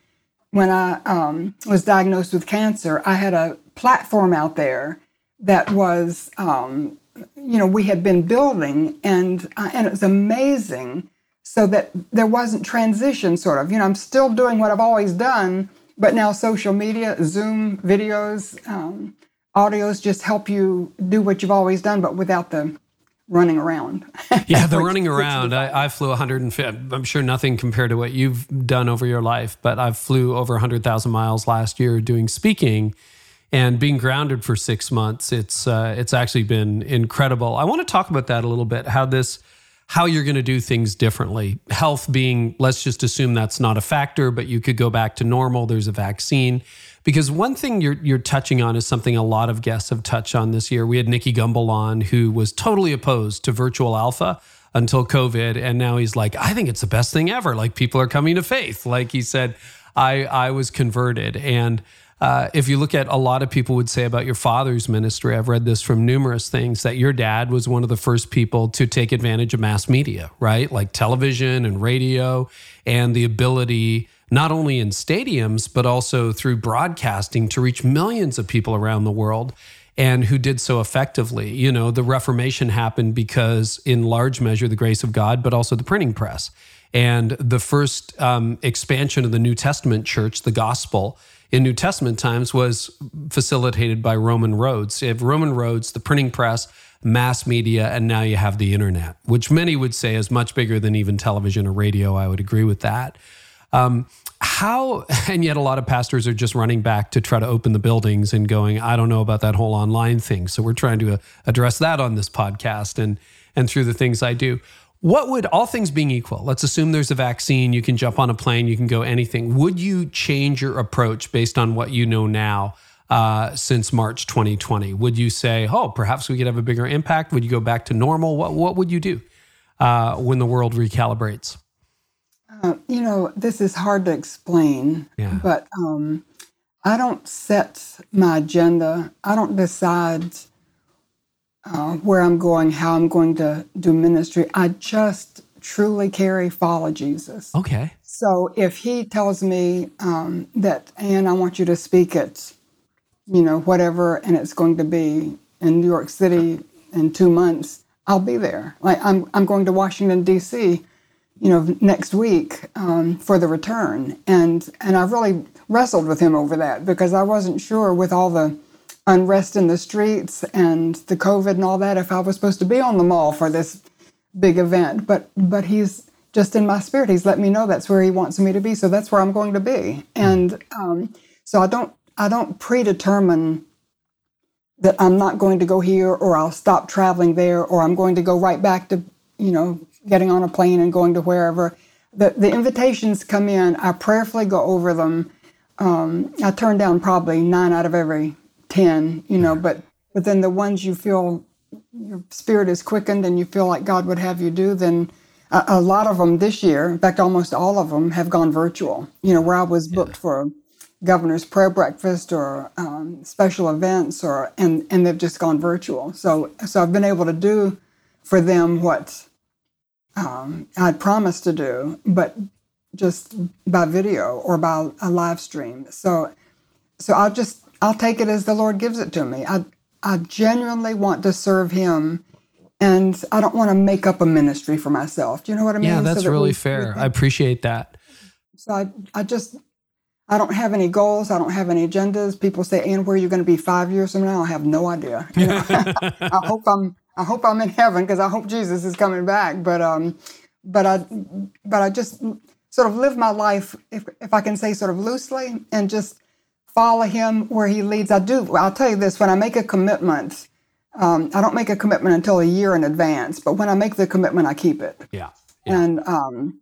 when I um, was diagnosed with cancer, I had a platform out there that was, um, you know, we had been building, and uh, and it was amazing. So that there wasn't transition, sort of. You know, I'm still doing what I've always done, but now social media, Zoom videos, um, audios just help you do what you've always done, but without the running around. yeah, the running around. I, I, flew 150. I'm sure nothing compared to what you've done over your life, but I flew over 100,000 miles last year doing speaking and being grounded for six months. It's uh, it's actually been incredible. I want to talk about that a little bit. How this. How you're going to do things differently. Health being, let's just assume that's not a factor, but you could go back to normal. There's a vaccine because one thing you're you're touching on is something a lot of guests have touched on this year. We had Nicky Gumbel on, who was totally opposed to virtual alpha until COVID, and now he's like, I think it's the best thing ever. Like people are coming to faith. Like he said, I I was converted, and uh, if you look at a lot of people would say about your father's ministry, I've read this from numerous things that your dad was one of the first people to take advantage of mass media, right? Like television and radio, and the ability not only in stadiums, but also through broadcasting to reach millions of people around the world and who did so effectively. You know, the Reformation happened because, in large measure, the grace of God, but also the printing press. And the first um, expansion of the New Testament church, the gospel in New Testament times, was facilitated by Roman roads. Have Roman roads, the printing press, mass media, and now you have the internet, which many would say is much bigger than even television or radio. I would agree with that. Um, how, and yet a lot of pastors are just running back to try to open the buildings and going, I don't know about that whole online thing. So we're trying to uh, address that on this podcast and, and through the things I do. What would, all things being equal, let's assume there's a vaccine, you can jump on a plane, you can go anything. Would you change your approach based on what you know now uh, since March 2020? Would you say, oh, perhaps we could have a bigger impact? Would you go back to normal? What, what would you do uh, when the world recalibrates? Uh, you know, this is hard to explain, yeah. but um, I don't set my agenda. I don't decide uh, where I'm going, how I'm going to do ministry. I just truly carry follow Jesus. Okay. So if he tells me um, that, Anne, I want you to speak at, you know, whatever, and it's going to be in New York City in two months, I'll be there. Like I'm, I'm going to Washington D.C you know, next week um, for the return. And and I really wrestled with him over that because I wasn't sure with all the unrest in the streets and the COVID and all that if I was supposed to be on the mall for this big event. But but he's just in my spirit. He's let me know that's where he wants me to be. So that's where I'm going to be. And um, so I don't I don't predetermine that I'm not going to go here or I'll stop traveling there or I'm going to go right back to you know getting on a plane and going to wherever. The, the invitations come in, I prayerfully go over them. Um, I turn down probably nine out of every 10, you know, but, but then the ones you feel your spirit is quickened and you feel like God would have you do, then a, a, lot of them this year, in fact, almost all of them have gone virtual. You know, where I was booked yeah. for governor's prayer breakfast or um, special events, or and and they've just gone virtual. So so I've been able to do for them what um, I'd promised to do, but just by video or by a live stream. So so I'll just I'll take it as the Lord gives it to me. I I genuinely want to serve Him and I don't want to make up a ministry for myself. Do you know what I mean? Yeah, that's so that really we, fair. We I appreciate that. So I, I just, I don't have any goals. I don't have any agendas. People say, "And where are you going to be five years from now?" I have no idea. You know? I hope I'm, I hope I'm in heaven because I hope Jesus is coming back. But, um, but I, but I just sort of live my life, if if I can say, sort of loosely, and just follow Him where He leads. I do. I'll tell you this: when I make a commitment um, I don't make a commitment until a year in advance, but when I make the commitment, I keep it. Yeah. yeah. And um,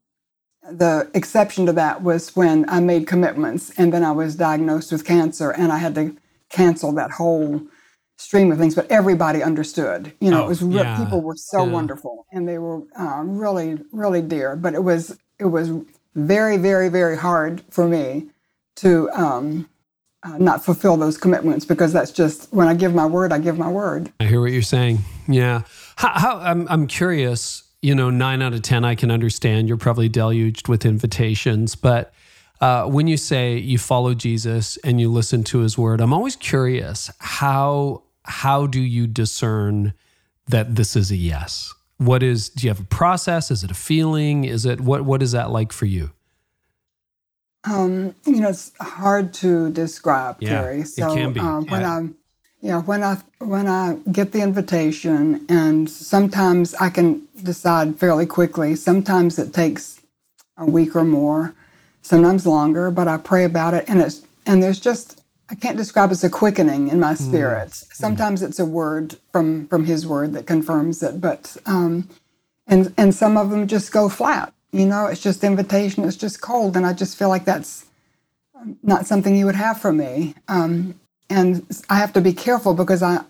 the exception to that was when I made commitments and then I was diagnosed with cancer and I had to cancel that whole stream of things. But everybody understood. You know, oh, it was re- yeah. people were so yeah. wonderful and they were uh, really, really dear. But it was it was very, very, very hard for me to um, uh, not fulfill those commitments because that's just when I give my word, I give my word. I hear what you're saying. Yeah. How, how I'm, I'm curious, you know, nine out of 10, I can understand you're probably deluged with invitations, but uh, when you say you follow Jesus and you listen to his word, I'm always curious how, how do you discern that this is a yes? What is, do you have a process? Is it a feeling? Is it, what, what is that like for you? Um, you know, it's hard to describe, yeah, Terry. So it can be. Um, when yeah. I, yeah, when I when I get the invitation, and sometimes I can decide fairly quickly. Sometimes it takes a week or more, sometimes longer. But I pray about it, and it's and there's just I can't describe it as a quickening in my hmm. spirit. Mm. Sometimes mm. it's a word from from His Word that confirms it, but um, and and some of them just go flat. You know, it's just invitation. It's just cold, and I just feel like that's not something you would have for me. Um, and I have to be careful because I,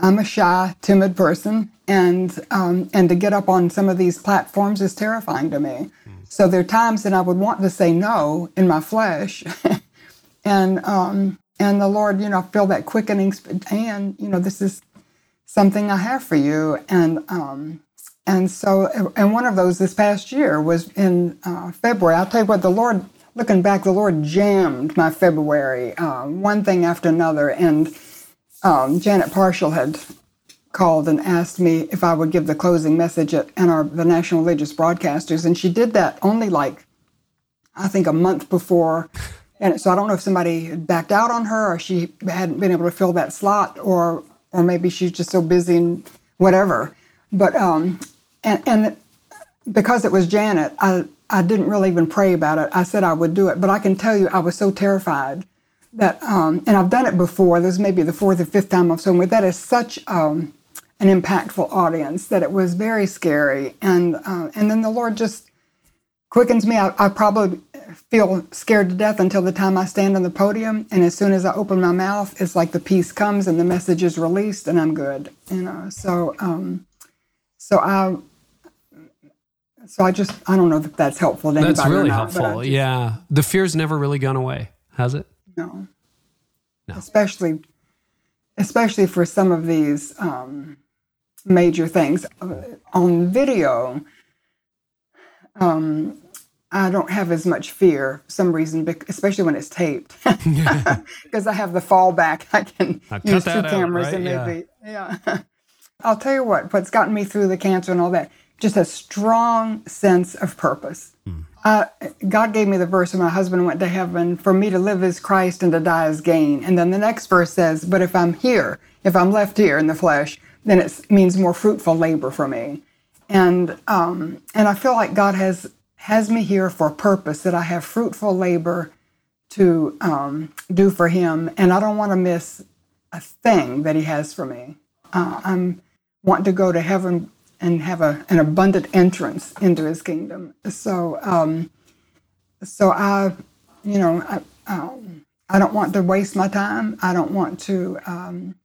I'm a shy, timid person, and um, and to get up on some of these platforms is terrifying to me. Mm. So there are times that I would want to say no in my flesh, and um, and the Lord, you know, feel that quickening And You know, this is something I have for you, and um, and so, and one of those this past year was in uh, February. I'll tell you what, the Lord, looking back, the Lord jammed my February, um, one thing after another. And um, Janet Parshall had called and asked me if I would give the closing message at our the National Religious Broadcasters, and she did that only like I think a month before. And so I don't know if somebody backed out on her, or she hadn't been able to fill that slot, or or maybe she's just so busy and whatever. But um, and, and because it was Janet, I, I didn't really even pray about it. I said I would do it, but I can tell you I was so terrified that, um, and I've done it before. This may be the fourth or fifth time I've spoken with. That is such um, an impactful audience that it was very scary. And uh, and then the Lord just quickens me. I, I, probably feel scared to death until the time I stand on the podium. And as soon as I open my mouth, it's like the peace comes and the message is released, and I'm good. You know. So um, so I so I just I don't know if that's helpful to. That's really not, helpful. Just, yeah, the fear's never really gone away, has it? No. No. Especially, especially for some of these um, major things on video. Um, I don't have as much fear for some reason, especially when it's taped, because I have the fallback. I can I use two cameras out, right? and maybe yeah. yeah. I'll tell you what. What's gotten me through the cancer and all that just a strong sense of purpose. Uh, God gave me the verse when my husband went to heaven for me to live as Christ and to die as gain. And then the next verse says, But if I'm here, if I'm left here in the flesh, then it means more fruitful labor for me. And um, and I feel like God has has me here for a purpose that I have fruitful labor to um, do for Him, and I don't want to miss a thing that He has for me. Uh, I'm want to go to heaven and have a, an abundant entrance into his kingdom. So, um, so I, you know, I, um, I don't want to waste my time. I don't want to. Um,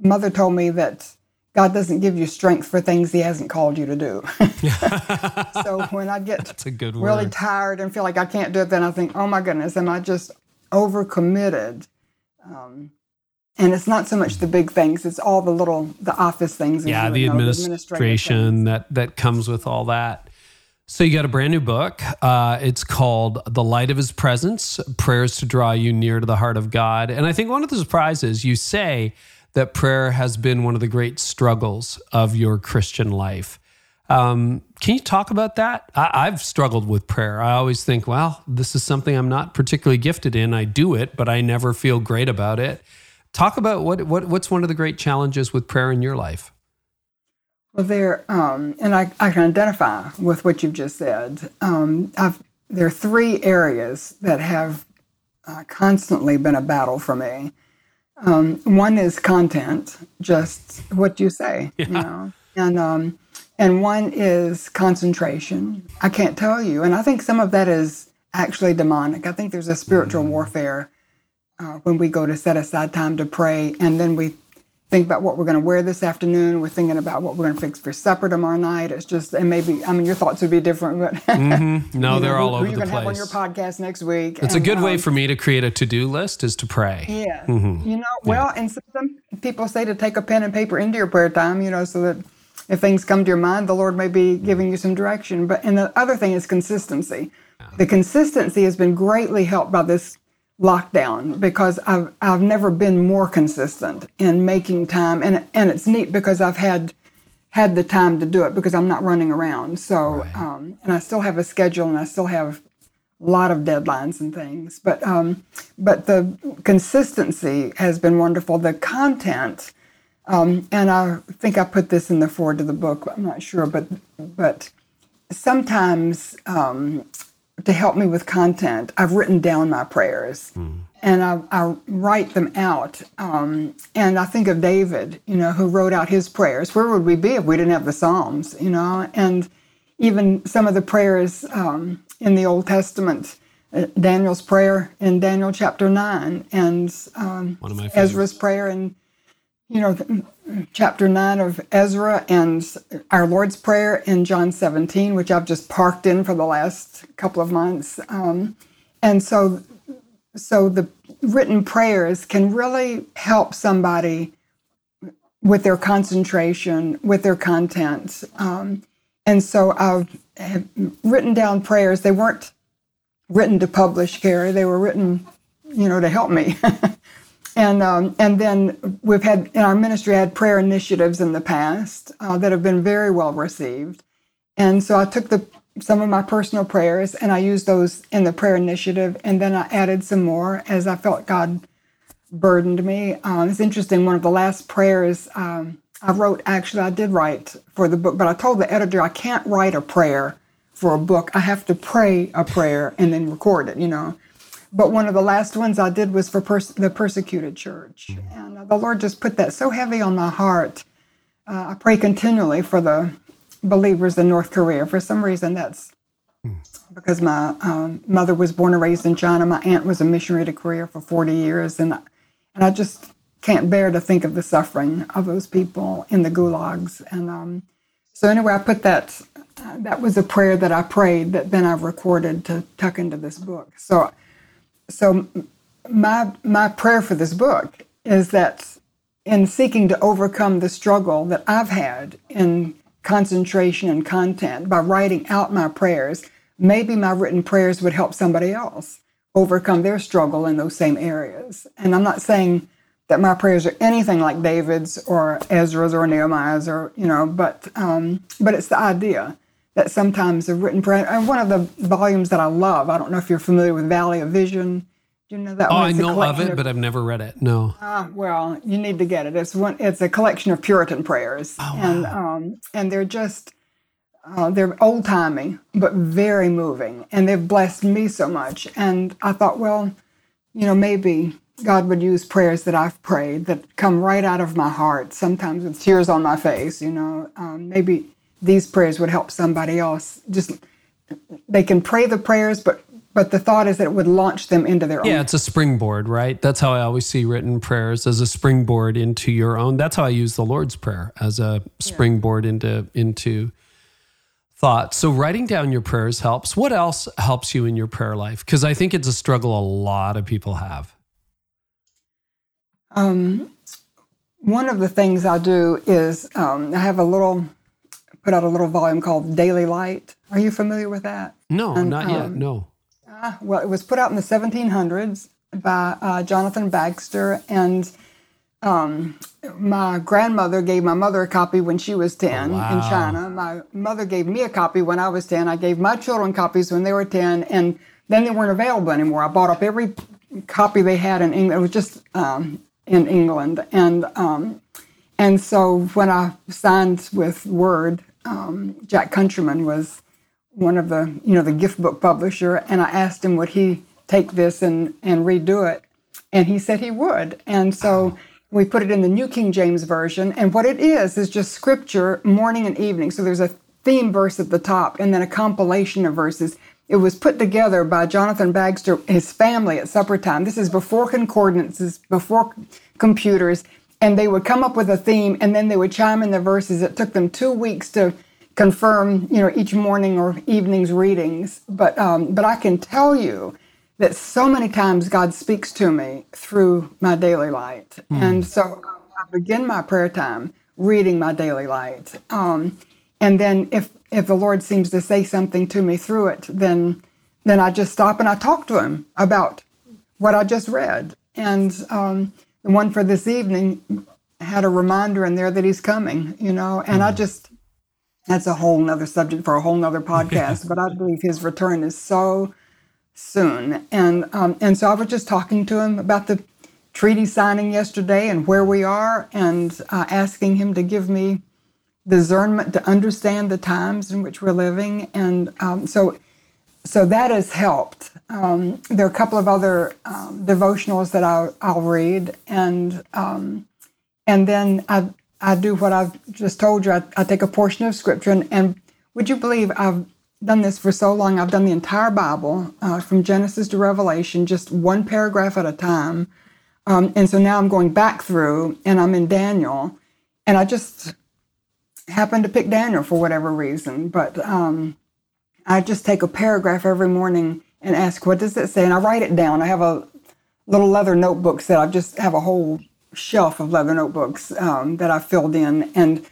mother told me that God doesn't give you strength for things He hasn't called you to do. so when I get That's a good really word. tired and feel like I can't do it, then I think, oh my goodness, am I just overcommitted? Um, and it's not so much the big things; it's all the little, the office things. yeah, the know, administration things. that that comes with all that. So you got a brand new book. Uh, it's called "The Light of His Presence: Prayers to Draw You Near to the Heart of God." And I think one of the surprises you say that prayer has been one of the great struggles of your Christian life. Um, can you talk about that? I, I've struggled with prayer. I always think, well, this is something I'm not particularly gifted in. I do it, but I never feel great about it. Talk about what, what what's one of the great challenges with prayer in your life. Well, there, um, and I, I can identify with what you've just said. Um, there are three areas that have uh, constantly been a battle for me. Um, one is content, just what you say, you know, and um, and one is concentration. I can't tell you, and I think some of that is actually demonic. I think there's a spiritual warfare uh, when we go to set aside time to pray, and then we think about what we're going to wear this afternoon. We're thinking about what we're going to fix for supper tomorrow night. It's just, and maybe, I mean, your thoughts would be different, but mm-hmm. No, you know, they're who- all who over you're the going to have on place. your podcast next week. It's a And, good way um, for me to create a to-do list is to pray. yeah. Mm-hmm. You know, well, and some some people say to take a pen and paper into your prayer time, you know, so that if things come to your mind, the Lord may be mm-hmm. giving you some direction. But and the other thing is consistency. The consistency has been greatly helped by this lockdown because I've I've never been more consistent in making time and and it's neat because I've had had the time to do it because I'm not running around. So um, and I still have a schedule and I still have a lot of deadlines and things. But um, but the consistency has been wonderful. The content, um, and I think I put this in the forward of the book. I'm not sure, but but sometimes um, to help me with content, I've written down my prayers. And I, I write them out. Um, and I think of David, you know, who wrote out his prayers. Where would we be if we didn't have the Psalms, you know? And even some of the prayers um, in the Old Testament, uh, Daniel's prayer in Daniel chapter 9, and um, One of my Ezra's prayer in, you know, chapter 9 of Ezra, and our Lord's Prayer in John 17, which I've just parked in for the last couple of months. Um, and so, so the written prayers can really help somebody with their concentration, with their content. Um, and so I've written down prayers. They weren't written to publish, Carey. They were written, you know, to help me. and um, and then we've had in our ministry had prayer initiatives in the past uh, that have been very well received. And so I took the some of my personal prayers and I used those in the prayer initiative, and then I added some more as I felt God burdened me. Um, it's interesting. One of the last prayers um, I wrote, actually, I did write for the book, but I told the editor I can't write a prayer for a book. I have to pray a prayer and then record it. You know. But one of the last ones I did was for pers- the persecuted church, and uh, the Lord just put that so heavy on my heart. Uh, I pray continually for the believers in North Korea. For some reason, that's because my um, mother was born and raised in China. My aunt was a missionary to Korea for 40 years, and I- and I just can't bear to think of the suffering of those people in the gulags. And um, so anyway, I put that. Uh, that was a prayer that I prayed that then I've recorded to tuck into this book. So, so my my prayer for this book is that in seeking to overcome the struggle that I've had in concentration and content by writing out my prayers, maybe my written prayers would help somebody else overcome their struggle in those same areas. And I'm not saying that my prayers are anything like David's or Ezra's or Nehemiah's or you know, but um, but it's the idea that sometimes a written prayer. And one of the volumes that I love, I don't know if you're familiar with Valley of Vision. Do you know that Oh, one? I know of it, but I've never read it. No. Ah, well, you need to get it. It's one. It's a collection of Puritan prayers, and um, and they're just uh, they're old timey, but very moving, and they've blessed me so much. And I thought, well, you know, maybe God would use prayers that I've prayed that come right out of my heart, sometimes with tears on my face. You know, um, maybe these prayers would help somebody else. Just they can pray the prayers, but but the thought is that it would launch them into their Yeah, own. it's a springboard, right? That's how I always see written prayers as a springboard into your own. That's how I use the Lord's Prayer as a springboard into into thought. So writing down your prayers helps. What else helps you in your prayer life? Because I think it's a struggle a lot of people have. Um, one of the things I do is um, I have a little, put out a little volume called Daily Light. Are you familiar with that? No, And, not yet. um, No. Ah, well, it was put out in the 1700s by uh, Jonathan Bagster, and um, my grandmother gave my mother a copy when she was 10 in wow. China. My mother gave me a copy when I was 10. I gave my children copies when they were 10, and then they weren't available anymore. I bought up every copy they had in England. It was just um, in England, and um, and so when I signed with Word, um, Jack Countryman was one of the you know the gift book publisher, and I asked him would he take this and and redo it, and he said he would, and so. We put it in the New King James Version, and what it is is just scripture morning and evening. So there's a theme verse at the top, and then a compilation of verses. It was put together by Jonathan Bagster, his family at supper time. This is before concordances, before computers, and they would come up with a theme, and then they would chime in the verses. It took them two weeks to confirm, you know, each morning or evening's readings. But um, but I can tell you that so many times God speaks to me through my daily light, and so I begin my prayer time reading my daily light. Um, and then if if the Lord seems to say something to me through it, then then I just stop and I talk to Him about what I just read. And um, the one for this evening had a reminder in there that He's coming, you know. And I just that's a whole nother subject for a whole nother podcast. but I believe His return is so soon. And um, and so I was just talking to Him about the treaty signing yesterday and where we are, and uh, asking Him to give me discernment to understand the times in which we're living. And um, so, so that has helped. Um, there are a couple of other um, devotionals that I'll, I'll read, and um, and then I I do what I've just told you. I, I take a portion of scripture, and, and would you believe I've done this for so long? I've done the entire Bible uh, from Genesis to Revelation, just one paragraph at a time. Um, and so now I'm going back through, and I'm in Daniel, and I just happened to pick Daniel for whatever reason, but um, I just take a paragraph every morning and ask, what does it say? And I write it down. I have a little leather notebook set. I just have a whole shelf of leather notebooks um, that I filled in and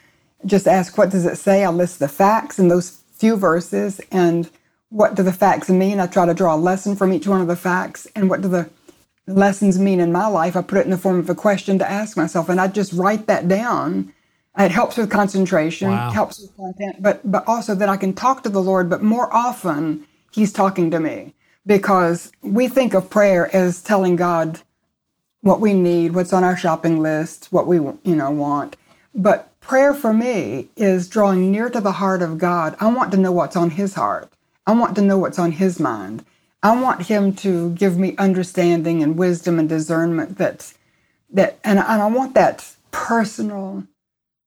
just ask, what does it say? I list the facts in those few verses and what do the facts mean? I try to draw a lesson from each one of the facts and what do the lessons mean in my life? I put it in the form of a question to ask myself and I just write that down it helps with concentration, Wow. helps with content, but but also that I can talk to the Lord. But more often, He's talking to me because we think of prayer as telling God what we need, what's on our shopping list, what we you know want. But prayer for me is drawing near to the heart of God. I want to know what's on His heart. I want to know what's on His mind. I want Him to give me understanding and wisdom and discernment. That that and, and I want that personal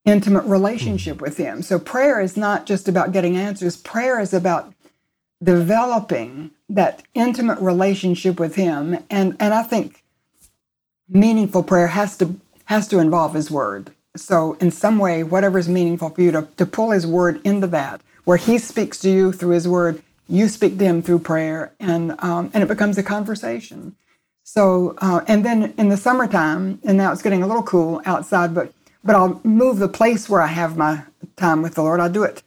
intimate relationship hmm. with him. So prayer is not just about getting answers. Prayer is about developing that intimate relationship with him. And and I think meaningful prayer has to has to involve his word. So in some way, whatever is meaningful for you to, to pull his word into that, where he speaks to you through his word, you speak to him through prayer, and um, and it becomes a conversation. So uh, and then in the summertime, and now it's getting a little cool outside, but but I'll move the place where I have my time with the Lord. I do it,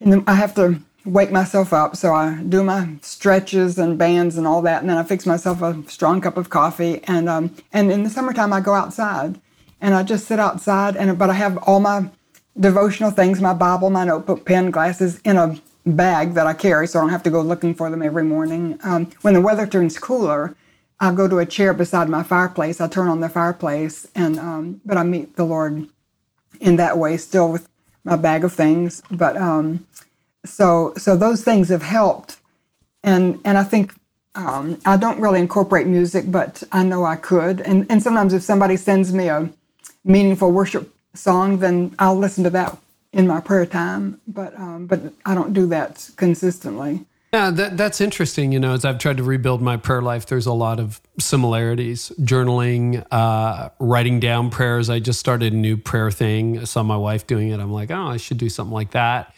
and I have to wake myself up. So I do my stretches and bands and all that, and then I fix myself a strong cup of coffee. And um, and in the summertime, I go outside, and I just sit outside. And but I have all my devotional things, my Bible, my notebook, pen, glasses in a bag that I carry, so I don't have to go looking for them every morning. Um, when the weather turns cooler, I go to a chair beside my fireplace. I turn on the fireplace, and um, but I meet the Lord in that way, still with my bag of things. But um, so so those things have helped, and and I think um, I don't really incorporate music, but I know I could. And and sometimes if somebody sends me a meaningful worship song, then I'll listen to that in my prayer time. But um, but I don't do that consistently. Yeah, that, that's interesting. You know, as I've tried to rebuild my prayer life, there's a lot of similarities. Journaling, uh, writing down prayers. I just started a new prayer thing. I saw my wife doing it. I'm like, oh, I should do something like that.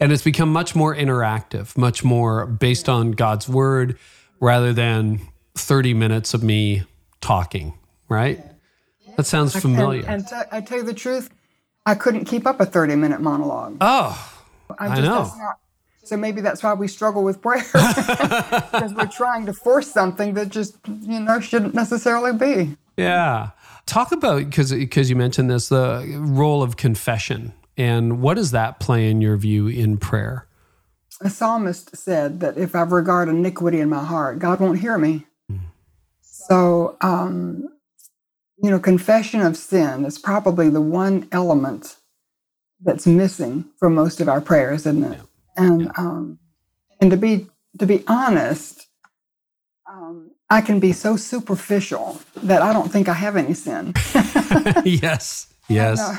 And it's become much more interactive, much more based on God's word rather than 30 minutes of me talking, right? That sounds familiar. And, and t- I tell you the truth, I couldn't keep up a 30 minute monologue. oh, I, I just, know. that's not- so maybe that's why we struggle with prayer because we're trying to force something that just you know shouldn't necessarily be. Yeah. Talk about because because you mentioned this the role of confession and what does that play in your view in prayer? A psalmist said that if I regard iniquity in my heart, God won't hear me. So, um, you know, confession of sin is probably the one element that's missing from most of our prayers, isn't it? And um, and to be to be honest, um, I can be so superficial that I don't think I have any sin. yes. Yes. No.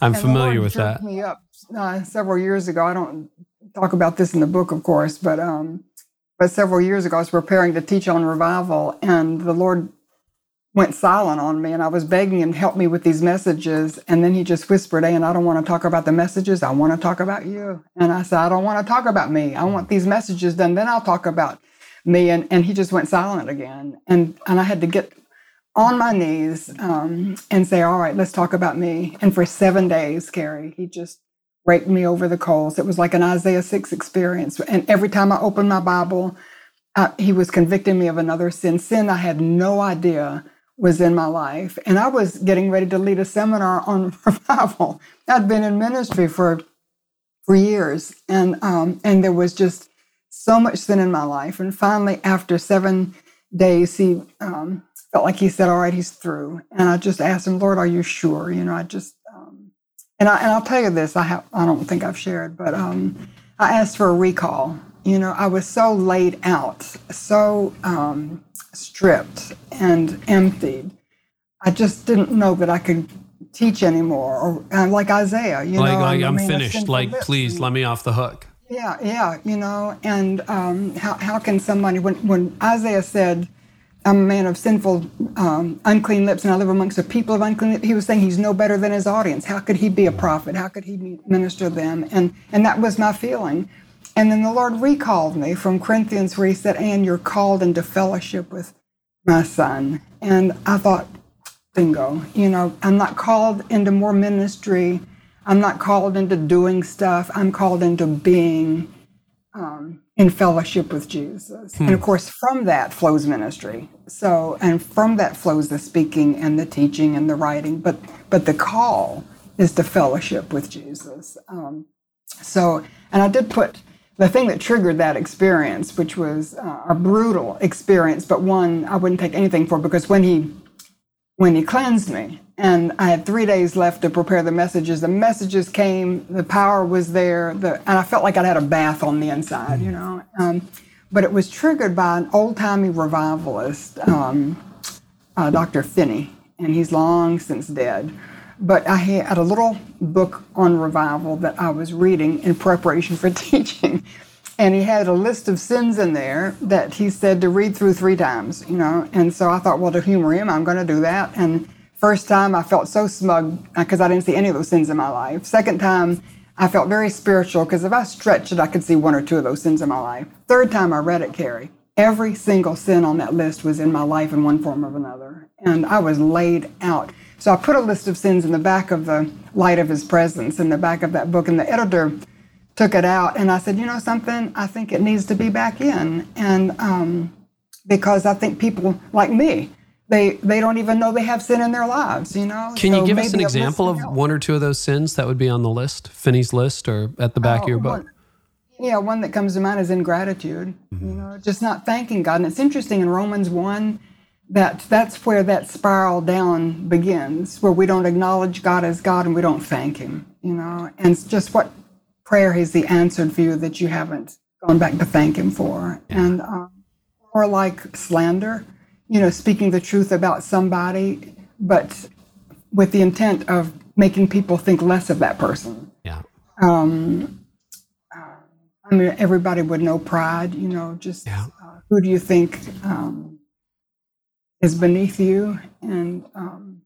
I'm And familiar with that. Me up uh, several years ago. I don't talk about this in the book, of course, but um, but several years ago, I was preparing to teach on revival, and the Lord went silent on me, and I was begging him to help me with these messages, and then he just whispered, "And I don't want to talk about the messages. I want to talk about you." And I said, "I don't want to talk about me. I want these messages done. Then I'll talk about me." And and he just went silent again, and and I had to get on my knees um, and say, All right, let's talk about me. And for seven days, Carey, he just raked me over the coals. It was like an Isaiah 6 experience. And every time I opened my Bible, he was convicting me of another sin, sin I had no idea was in my life. And I was getting ready to lead a seminar on revival. I'd been in ministry for for years, and um, and there was just so much sin in my life. And finally, after seven days, he um, felt like he said, "All right, he's through." And I just asked him, "Lord, are you sure?" You know, I just um, and I and I'll tell you this. I have I don't think I've shared, but um, I asked for a recall. You know, I was so laid out, so um, stripped and emptied. I just didn't know that I could teach anymore, or uh, like Isaiah. You like know, like I I'm mean, finished. Like please and- let me off the hook. yeah, yeah, you know, and um, how how can somebody when when Isaiah said, "I'm a man of sinful, um, unclean lips, and I live amongst a people of unclean," lips, he was saying he's no better than his audience. How could he be a prophet? How could he minister them? And and that was my feeling. And then the Lord recalled me from Corinthians, where He said, "And you're called into fellowship with my Son." And I thought, bingo. You know, I'm not called into more ministry. I'm not called into doing stuff. I'm called into being um, in fellowship with Jesus. And of course, from that flows ministry. So, and from that flows the speaking and the teaching and the writing. But, but the call is to fellowship with Jesus. Um, so, and I did put the thing that triggered that experience, which was uh, a brutal experience, but one I wouldn't take anything for because when he when he cleansed me and I had three days left to prepare the messages. The messages came, the power was there, the, and I felt like I'd had a bath on the inside, you know. Um, but it was triggered by an old timey revivalist, um, uh, Dr. Finney, and he's long since dead. But I had a little book on revival that I was reading in preparation for teaching. And he had a list of sins in there that he said to read through three times, you know. And so I thought, well, to humor him, I'm going to do that. And first time I felt so smug because I didn't see any of those sins in my life. Second time, I felt very spiritual because if I stretched it, I could see one or two of those sins in my life. Third time I read it, Carey, every single sin on that list was in my life in one form or another. And I was laid out. So I put a list of sins in the back of the Light of His Presence in the back of that book. And the editor took it out and I said, you know something, I think it needs to be back in. And um, because I think people like me, they they don't even know they have sin in their lives, you know. Can you give us an maybe a list example of help. one or two of those sins that would be on the list, Finney's list, or at the back of your Oh, book? one- yeah, one that comes to mind is ingratitude. Mm-hmm. You know, just not thanking God. And it's interesting in Romans one that that's where that spiral down begins, where we don't acknowledge God as God and we don't thank Him. You know, and it's just what prayer has the answered for you that you haven't gone back to thank Him for, and um, or like slander. You know, speaking the truth about somebody, but with the intent of making people think less of that person. Yeah. Um, I mean, everybody would know pride, you know, just Yeah. uh, who do you think um, is beneath you? And um,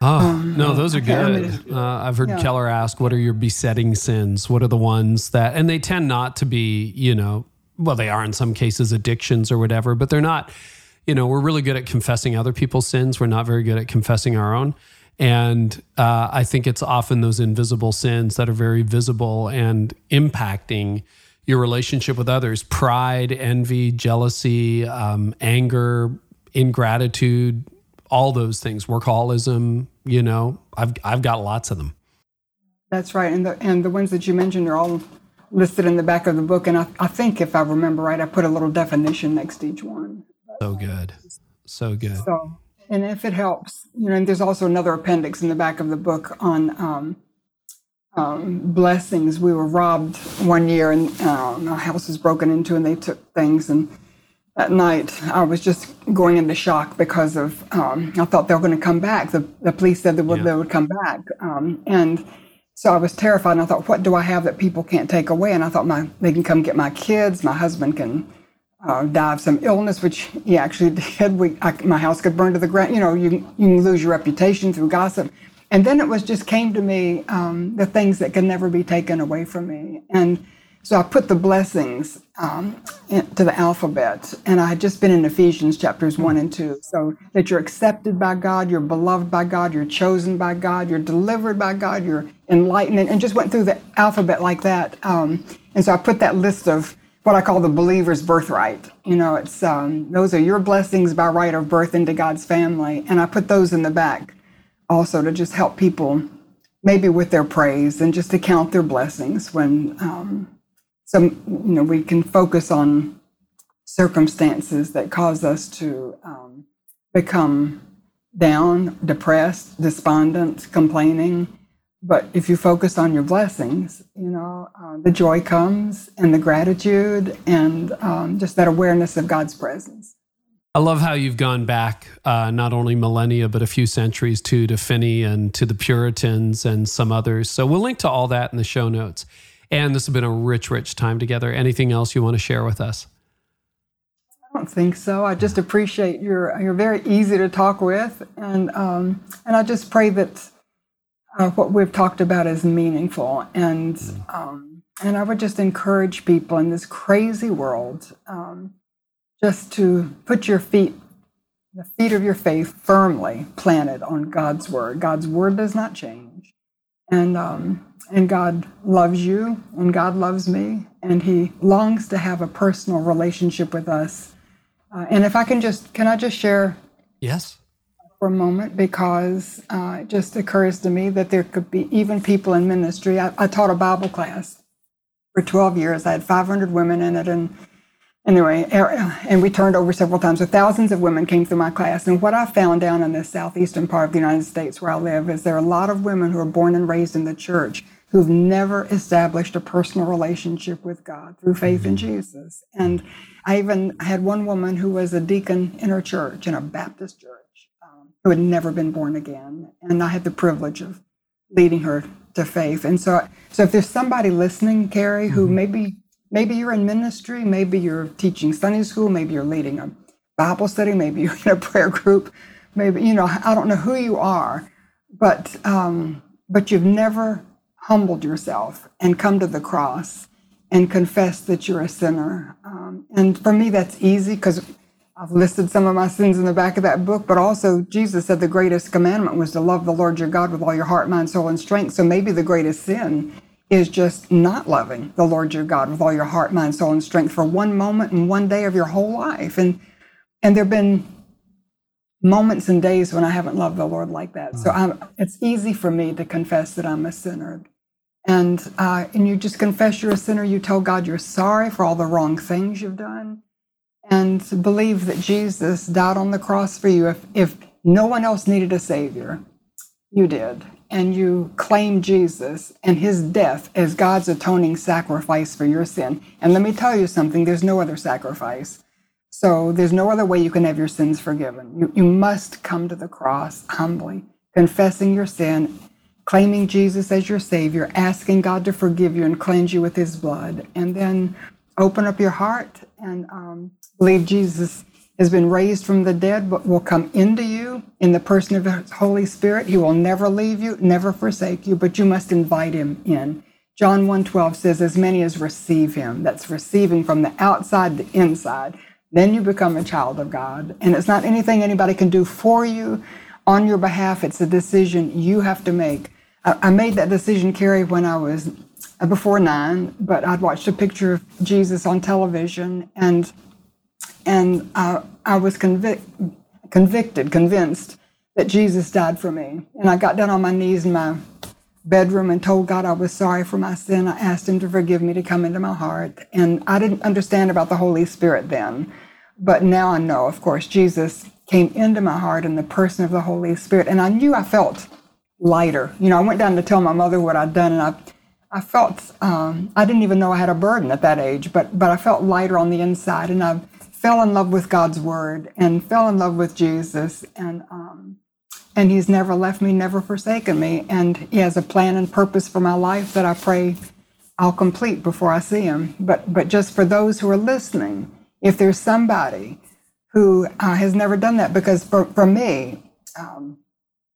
Oh, Um, no, those are good. Uh, I've heard Yeah. Keller ask, what are your besetting sins? What are the ones that, and they tend not to be, you know, well, they are in some cases addictions or whatever, but they're not, you know, we're really good at confessing other people's sins. We're not very good at confessing our own. And uh, I think it's often those invisible sins that are very visible and impacting your relationship with others pride, envy, jealousy, um, anger, ingratitude, all those things, workaholism, you know, I've, I've got lots of them. that's right. And the and the ones that you mentioned are all listed in the back of the book. And I, I think if I remember right, I put a little definition next to each one. So good. So good. So, and if it helps, you know, and there's also another appendix in the back of the book on um, um, blessings. We were robbed one year, and um, our house was broken into, and they took things. And that night, I was just going into shock because of um, I thought they were going to come back. The, the police said they would, Yeah. they would come back, um, and so I was terrified. And I thought, what do I have that people can't take away? And I thought, my they can come get my kids. My husband can uh, die of some illness, which he actually did. We, I, my house could burn to the ground. You know, you you can lose your reputation through gossip. And then it was just came to me um, the things that can never be taken away from me. And so I put the blessings um, into the alphabet. And I had just been in Ephesians chapters one and two. So that you're accepted by God, you're beloved by God, you're chosen by God, you're delivered by God, you're enlightened, and just went through the alphabet like that. Um, and so I put that list of what I call the believer's birthright. You know, it's um, those are your blessings by right of birth into God's family. And I put those in the back also to just help people maybe with their praise and just to count their blessings when some you know we can focus on circumstances that cause us to um, become down depressed despondent complaining but if you focus on your blessings you know uh, the joy comes and the gratitude and um, just that awareness of god's presence I love how you've gone back uh, not only millennia, but a few centuries too, to Finney and to the Puritans and some others. So we'll link to all that in the show notes. And this has been a rich, rich time together. Anything else you want to share with us? I don't think so. I just appreciate you're you're very easy to talk with, and um, and I just pray that uh, what we've talked about is meaningful, and um, and I would just encourage people in this crazy world um, just to put your feet, the feet of your faith, firmly planted on God's word. God's word does not change, and um, and God loves you, and God loves me, and He longs to have a personal relationship with us. Uh, and if I can just, can I just share Yes. for a moment because uh, it just occurs to me that there could be even people in ministry. I, I taught a Bible class for 12 years. I had 500 women in it, and anyway, er- and we turned over several times. So thousands of women came through my class. And what I found down in the southeastern part of the United States where I live is there are a lot of women who are born and raised in the church who've never established a personal relationship with God through faith in Jesus. And I even had one woman who was a deacon in her church, in a Baptist church, um, who had never been born again. And I had the privilege of leading her to faith. And so, so if there's somebody listening, Carey, who maybe maybe you're in ministry, maybe you're teaching Sunday school, maybe you're leading a Bible study, maybe you're in a prayer group, maybe you know I don't know who you are, but um, but you've never humbled yourself and come to the cross and confess that you're a sinner. Um, and for me, that's easy because I've listed some of my sins in the back of that book, but also Jesus said the greatest commandment was to love the Lord your God with all your heart, mind, soul, and strength. So maybe the greatest sin is just not loving the Lord your God with all your heart, mind, soul, and strength for one moment and one day of your whole life. And and there've been moments and days when I haven't loved the Lord like that. So I'm, it's easy for me to confess that I'm a sinner. And uh, and you just confess you're a sinner. You tell God you're sorry for all the wrong things you've done, and believe that Jesus died on the cross for you. If if no one else needed a savior, you did, and you claim Jesus and His death as God's atoning sacrifice for your sin. And let me tell you something: there's no other sacrifice. So there's no other way you can have your sins forgiven. You, you must come to the cross humbly, confessing your sin, claiming Jesus as your Savior, asking God to forgive you and cleanse you with His blood, and then open up your heart and um, believe Jesus has been raised from the dead, but will come into you in the person of the Holy Spirit. He will never leave you, never forsake you, but you must invite Him in. John 1:12 says, "As many as receive Him." That's receiving from the outside the inside. Then you become a child of God, and it's not anything anybody can do for you on your behalf. It's a decision you have to make. I made that decision, Carey, when I was uh, before nine, but I'd watched a picture of Jesus on television, and and uh, I was convic- convicted, convinced that Jesus died for me. And I got down on my knees in my bedroom and told God I was sorry for my sin. I asked Him to forgive me, to come into my heart. And I didn't understand about the Holy Spirit then, but now I know, of course, Jesus came into my heart in the person of the Holy Spirit. And I knew I felt lighter. You know, I went down to tell my mother what I'd done, and I, I felt um, I didn't even know I had a burden at that age, but but I felt lighter on the inside, and I fell in love with God's word and fell in love with Jesus, and um, and He's never left me, never forsaken me, and He has a plan and purpose for my life that I pray I'll complete before I see Him. But but just for those who are listening, if there's somebody who uh, has never done that, because for for me. Um,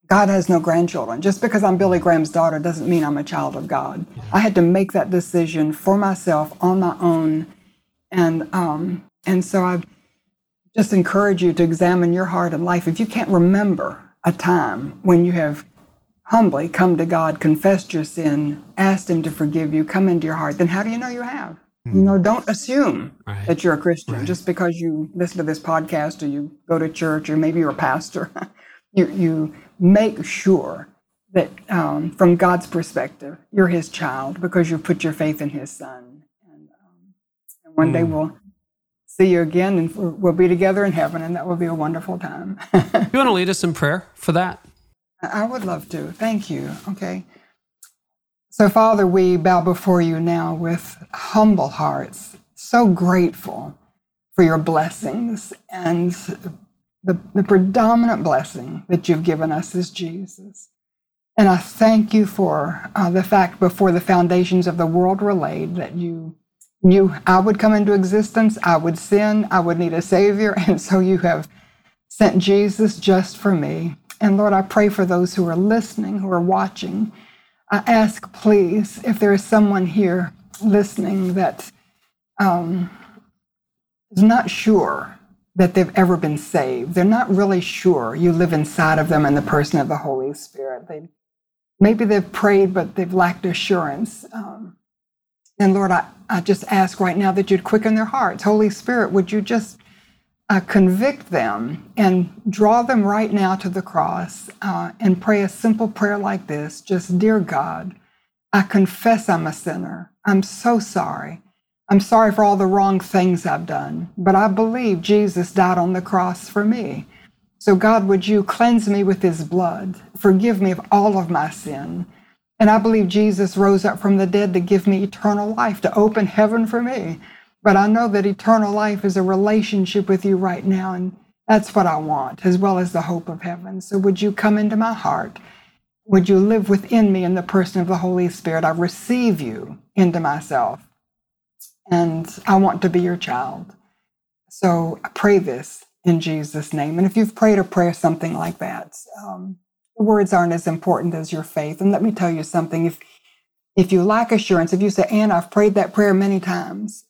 God has no grandchildren. Just because I'm Billy Graham's daughter doesn't mean I'm a child of God. I had to make that decision for myself on my own, and um, and so I just encourage you to examine your heart and life. If you can't remember a time when you have humbly come to God, confessed your sin, asked Him to forgive you, come into your heart, then how do you know you have? Mm. You hmm. know, don't assume right. that you're a Christian right. just because you listen to this podcast or you go to church or maybe you're a pastor. you, you make sure that um, from God's perspective, you're His child because you put your faith in His Son. And, um, and one mm. day hmm. we'll see you again and we'll be together in heaven, and that will be a wonderful time. you want to lead us in prayer for that? I would love to. Thank you. Okay. So, Father, we bow before you now with humble hearts, so grateful for your blessings and the, the predominant blessing that you've given us is Jesus. And I thank you for uh, the fact before the foundations of the world were laid that you knew I would come into existence, I would sin, I would need a Savior. And so you have sent Jesus just for me. And Lord, I pray for those who are listening, who are watching. I ask, please, if there is someone here listening that um, is not sure that they've ever been saved. They're not really sure you live inside of them in the person of the Holy Spirit. They maybe they've prayed, but they've lacked assurance. Um, and Lord, I, I just ask right now that you'd quicken their hearts. Holy Spirit, would you just uh, convict them and draw them right now to the cross uh, and pray a simple prayer like this just, Dear God, I confess I'm a sinner. I'm so sorry. I'm sorry for all the wrong things I've done, but I believe Jesus died on the cross for me. So, God, would you cleanse me with his blood? Forgive me of all of my sin. And I believe Jesus rose up from the dead to give me eternal life, to open heaven for me. But I know that eternal life is a relationship with you right now, and that's what I want, as well as the hope of heaven. So, would you come into my heart? Would you live within me in the person of the Holy Spirit? I receive you into myself and I want to be your child. So I pray this in Jesus' name. And if you've prayed a prayer something like that, um, the words aren't as important as your faith. And let me tell you something: if if you lack assurance, if you say, "Anne, I've prayed that prayer many times,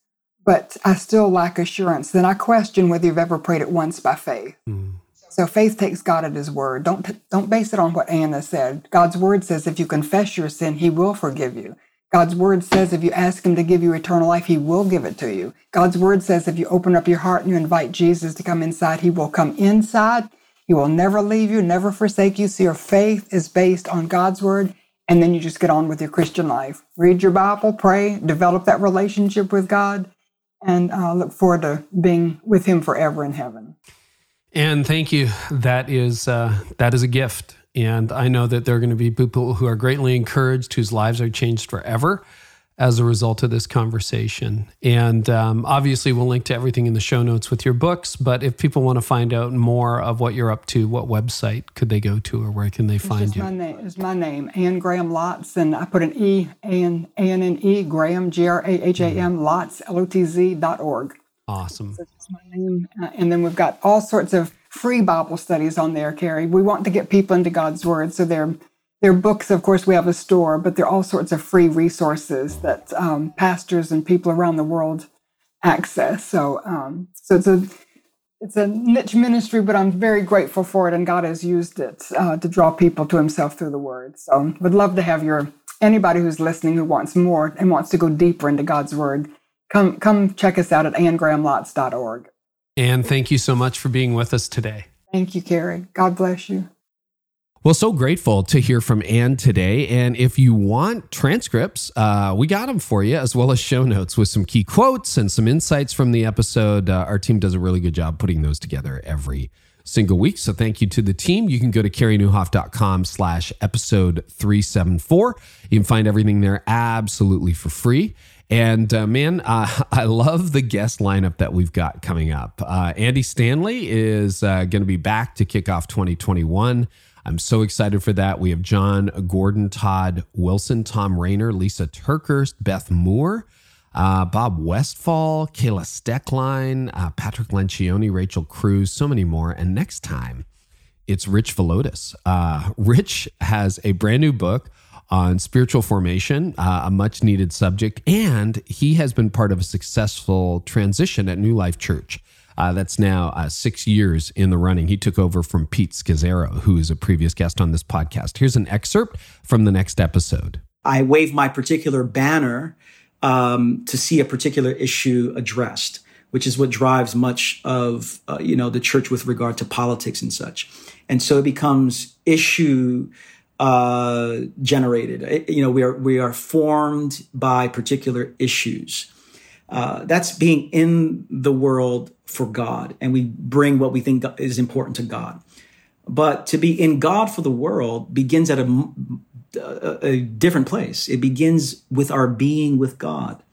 but I still lack assurance," then I question whether you've ever prayed it once by faith. Mm. So faith takes God at His word. Don't don't base it on what Anne said. God's word says, if you confess your sin, He will forgive you. God's word says if you ask him to give you eternal life, he will give it to you. God's word says if you open up your heart and you invite Jesus to come inside, he will come inside. He will never leave you, never forsake you. So your faith is based on God's word. And then you just get on with your Christian life. Read your Bible, pray, develop that relationship with God, and uh, look forward to being with him forever in heaven. And thank you. That is uh, that is a gift. And I know that there are going to be people who are greatly encouraged, whose lives are changed forever as a result of this conversation. And um, obviously, we'll link to everything in the show notes with your books. But if people want to find out more of what you're up to, what website could they go to, or where can they find you? My name is my name, Anne Graham Lotz, and I put an E, A, N, N, and E, Graham G R A H A M Lotz L O T Z dot org. Awesome. So that's my name, uh, and then we've got all sorts of free Bible studies on there, Carey. We want to get people into God's Word, so they're their books, of course, we have a store, but there are all sorts of free resources that um, pastors and people around the world access. So, um, so it's a it's a niche ministry, but I'm very grateful for it, and God has used it uh, to draw people to Himself through the Word. So, would love to have your anybody who's listening who wants more and wants to go deeper into God's Word. Come, come check us out at annegrahamlotz.org. And thank you so much for being with us today. Thank you, Carey. God bless you. Well, so grateful to hear from Anne today. And if you want transcripts, uh, we got them for you, as well as show notes with some key quotes and some insights from the episode. Uh, our team does a really good job putting those together every single week. So thank you to the team. You can go to careynieuwhof.com slash episode 374. You can find everything there absolutely for free. And uh, man, uh, I love the guest lineup that we've got coming up. Uh, Andy Stanley is uh, going to be back to kick off 2021. I'm so excited for that. We have Jon Gordon, Todd Wilson, Thom Rainer, Lysa TerKeurst, Beth Moore, uh, Bob Westfall, Kayla Steckline, uh, Patrick Lencioni, Rachel Cruz, so many more. And next time, it's Rich Villodas. Uh, Rich has a brand new book on spiritual formation, uh, a much needed subject, and he has been part of a successful transition at New Life Church. Uh, that's now uh, six years in the running. He took over from Pete Scazzero, who is a previous guest on this podcast. Here's an excerpt from the next episode. I wave my particular banner um, to see a particular issue addressed, which is what drives much of uh, you know the church with regard to politics and such. And so it becomes issue uh, generated. It, you know, we are we are formed by particular issues. Uh, that's being in the world for God, and we bring what we think is important to God. But to be in God for the world begins at a, a, a different place. It begins with our being with God,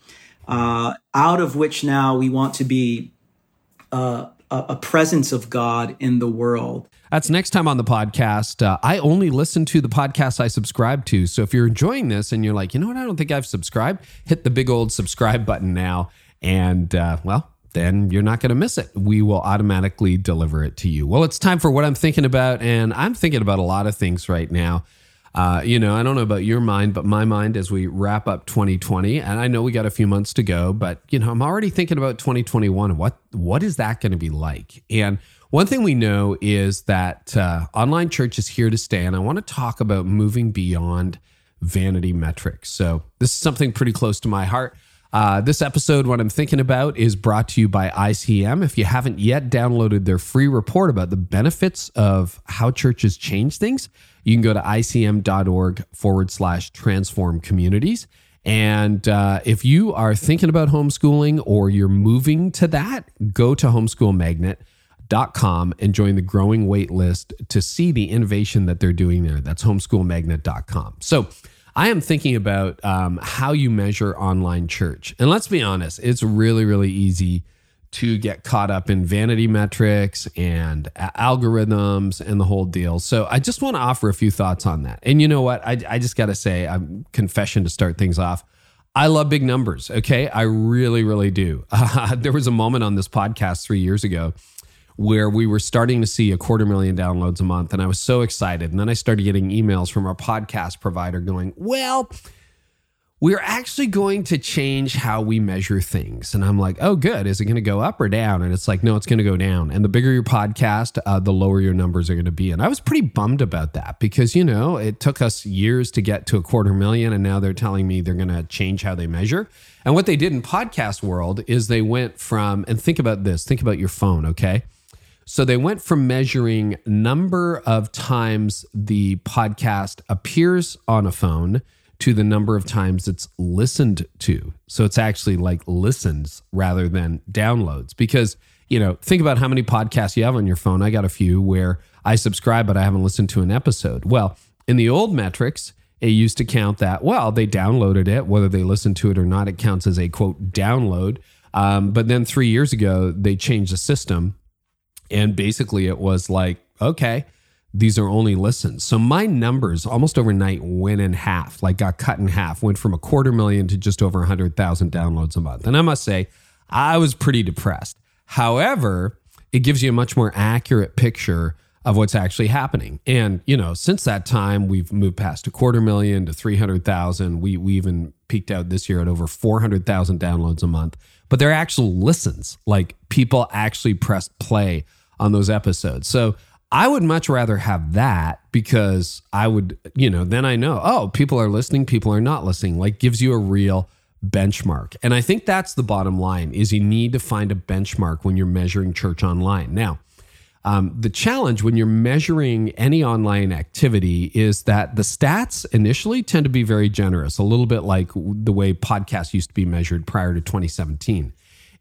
uh, out of which now we want to be uh, a presence of God in the world. That's next time on the podcast. Uh, I only listen to the podcasts I subscribe to. So if you're enjoying this and you're like, you know what, I don't think I've subscribed, hit the big old subscribe button now. And uh, well, then you're not going to miss it. We will automatically deliver it to you. Well, it's time for what I'm thinking about. And I'm thinking about a lot of things right now. Uh, you know, I don't know about your mind, but my mind as we wrap up 2020, and I know we got a few months to go, but you know, I'm already thinking about 2021. What what is that going to be like? And one thing we know is that uh, online church is here to stay, and I want to talk about moving beyond vanity metrics. So this is something pretty close to my heart. Uh, this episode, what I'm thinking about, is brought to you by ICM. If you haven't yet downloaded their free report about the benefits of how churches change things, you can go to icm.org forward slash transform communities. And uh, if you are thinking about homeschooling or you're moving to that, go to homeschoolmagnet.com and join the growing wait list to see the innovation that they're doing there. That's homeschoolmagnet.com. So, I am thinking about um, how you measure online church. And let's be honest, it's really, really easy to get caught up in vanity metrics and algorithms and the whole deal. So I just want to offer a few thoughts on that. And you know what? I, I just got to say, I'm confession to start things off. I love big numbers. Okay. I really, really do. Uh, there was a moment on this podcast three years ago where we were starting to see a quarter million downloads a month. And I was so excited. And then I started getting emails from our podcast provider going, well, we're actually going to change how we measure things. And I'm like, oh, good. Is it going to go up or down? And it's like, no, it's going to go down. And the bigger your podcast, uh, the lower your numbers are going to be. And I was pretty bummed about that because, you know, it took us years to get to a quarter million. And now they're telling me they're going to change how they measure. And what they did in podcast world is they went from, and think about this, think about your phone, okay? So they went from measuring number of times the podcast appears on a phone to the number of times it's listened to. So it's actually like listens rather than downloads because, you know, think about how many podcasts you have on your phone. I got a few where I subscribe but I haven't listened to an episode. Well, in the old metrics, it used to count that, well, they downloaded it, whether they listened to it or not, it counts as a quote download. Um, but then three years ago, they changed the system. And basically, it was like, okay, these are only listens. So my numbers almost overnight went in half, like got cut in half, went from a quarter million to just over 100,000 downloads a month. And I must say, I was pretty depressed. However, it gives you a much more accurate picture of what's actually happening. And, you know, since that time, we've moved past a quarter million to 300,000. We, we even peaked out this year at over 400,000 downloads a month. But they're actual listens, like people actually press play on those episodes. So I would much rather have that because I would, you know, then I know, oh, people are listening, people are not listening, like gives you a real benchmark. And I think that's the bottom line is you need to find a benchmark when you're measuring church online. Now, um, the challenge when you're measuring any online activity is that the stats initially tend to be very generous, a little bit like the way podcasts used to be measured prior to 2017.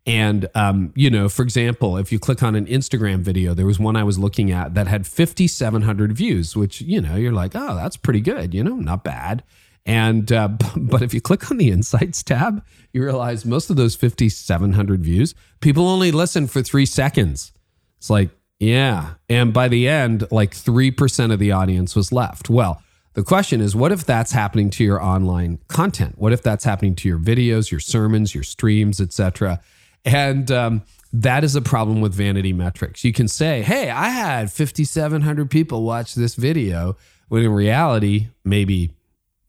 And, um, you know, for example, if you click on an Instagram video, there was one I was looking at that had 5,700 views, which, you know, you're like, oh, that's pretty good, you know, not bad. And, uh, but if you click on the Insights tab, you realize most of those 5,700 views, people only listen for three seconds. It's like, yeah. And by the end, like 3% of the audience was left. Well, the question is, what if that's happening to your online content? What if that's happening to your videos, your sermons, your streams, etc.? And um, that is a problem with vanity metrics. You can say, hey, I had 5,700 people watch this video, when in reality, maybe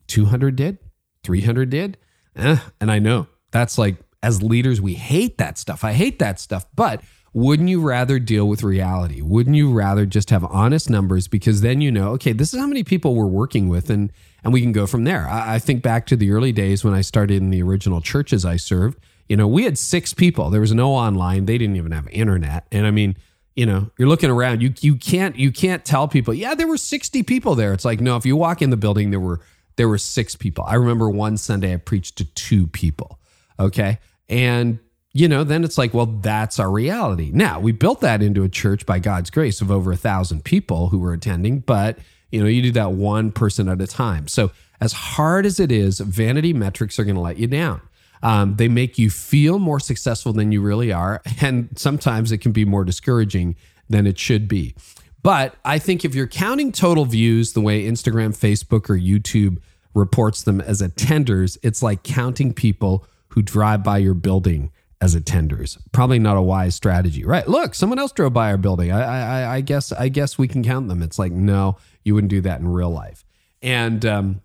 200 did, 300 did. Eh, and I know that's like, as leaders, we hate that stuff. I hate that stuff. But wouldn't you rather deal with reality? Wouldn't you rather just have honest numbers? Because then you know, okay, this is how many people we're working with, and and we can go from there. I, I think back to the early days when I started in the original churches I served. You know, we had six people. There was no online. They didn't even have internet. And I mean, you know, you're looking around. You you can't you can't tell people, yeah, there were 60 people there. It's like, no, if you walk in the building, there were there were six people. I remember one Sunday I preached to two people. Okay. And you know, then it's like, well, that's our reality. Now, we built that into a church by God's grace of over a thousand people who were attending, but you know, you do that one person at a time. So, as hard as it is, vanity metrics are going to let you down. Um, they make you feel more successful than you really are. And sometimes it can be more discouraging than it should be. But I think if you're counting total views the way Instagram, Facebook, or YouTube reports them as attenders, it's like counting people who drive by your building as attenders. Probably not a wise strategy, right? Look, someone else drove by our building. I, I, I guess, I guess we can count them. It's like, no, you wouldn't do that in real life. And um,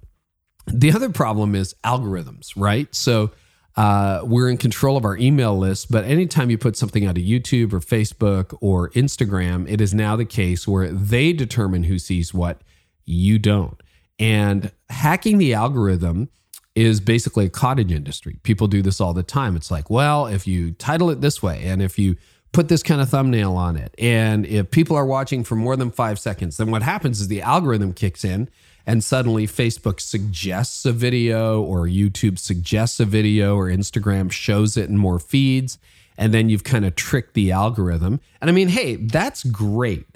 the other problem is algorithms, right? So uh, we're in control of our email list, but anytime you put something out of YouTube or Facebook or Instagram, it is now the case where they determine who sees what, you don't. And hacking the algorithm is basically a cottage industry. People do this all the time. It's like, well, if you title it this way and if you put this kind of thumbnail on it, and if people are watching for more than five seconds, then what happens is the algorithm kicks in and suddenly Facebook suggests a video or YouTube suggests a video or Instagram shows it in more feeds. And then you've kind of tricked the algorithm. And I mean, hey, that's great.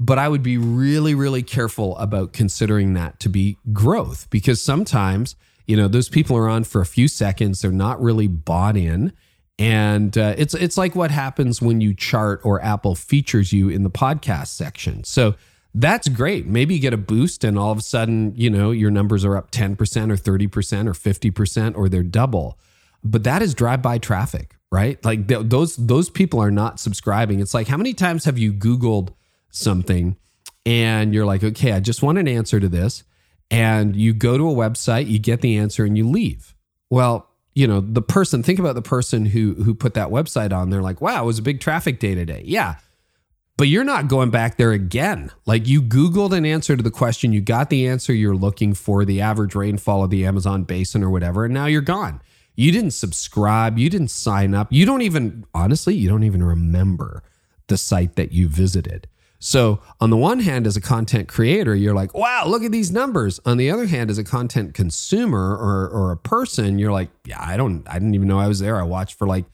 But I would be really, really careful about considering that to be growth because sometimes, you know, those people are on for a few seconds. They're not really bought in. And uh, it's it's like what happens when you chart or Apple features you in the podcast section. So that's great. Maybe you get a boost and all of a sudden, you know, your numbers are up 10% or 30% or 50% or they're double. But that is drive-by traffic, right? Like th- those those people are not subscribing. It's like how many times have you googled something and you're like, "Okay, I just want an answer to this." And you go to a website, you get the answer and you leave. Well, you know, the person, think about the person who who put that website on. They're like, "Wow, it was a big traffic day today." Yeah but you're not going back there again. Like you Googled an answer to the question, you got the answer you're looking for, the average rainfall of the Amazon basin or whatever, and now you're gone. You didn't subscribe, you didn't sign up, you don't even, honestly, you don't even remember the site that you visited. So, on the one hand, as a content creator, you're like, wow, look at these numbers. On the other hand, as a content consumer or, or a person, you're like, yeah, I don't, I didn't even know I was there. I watched for like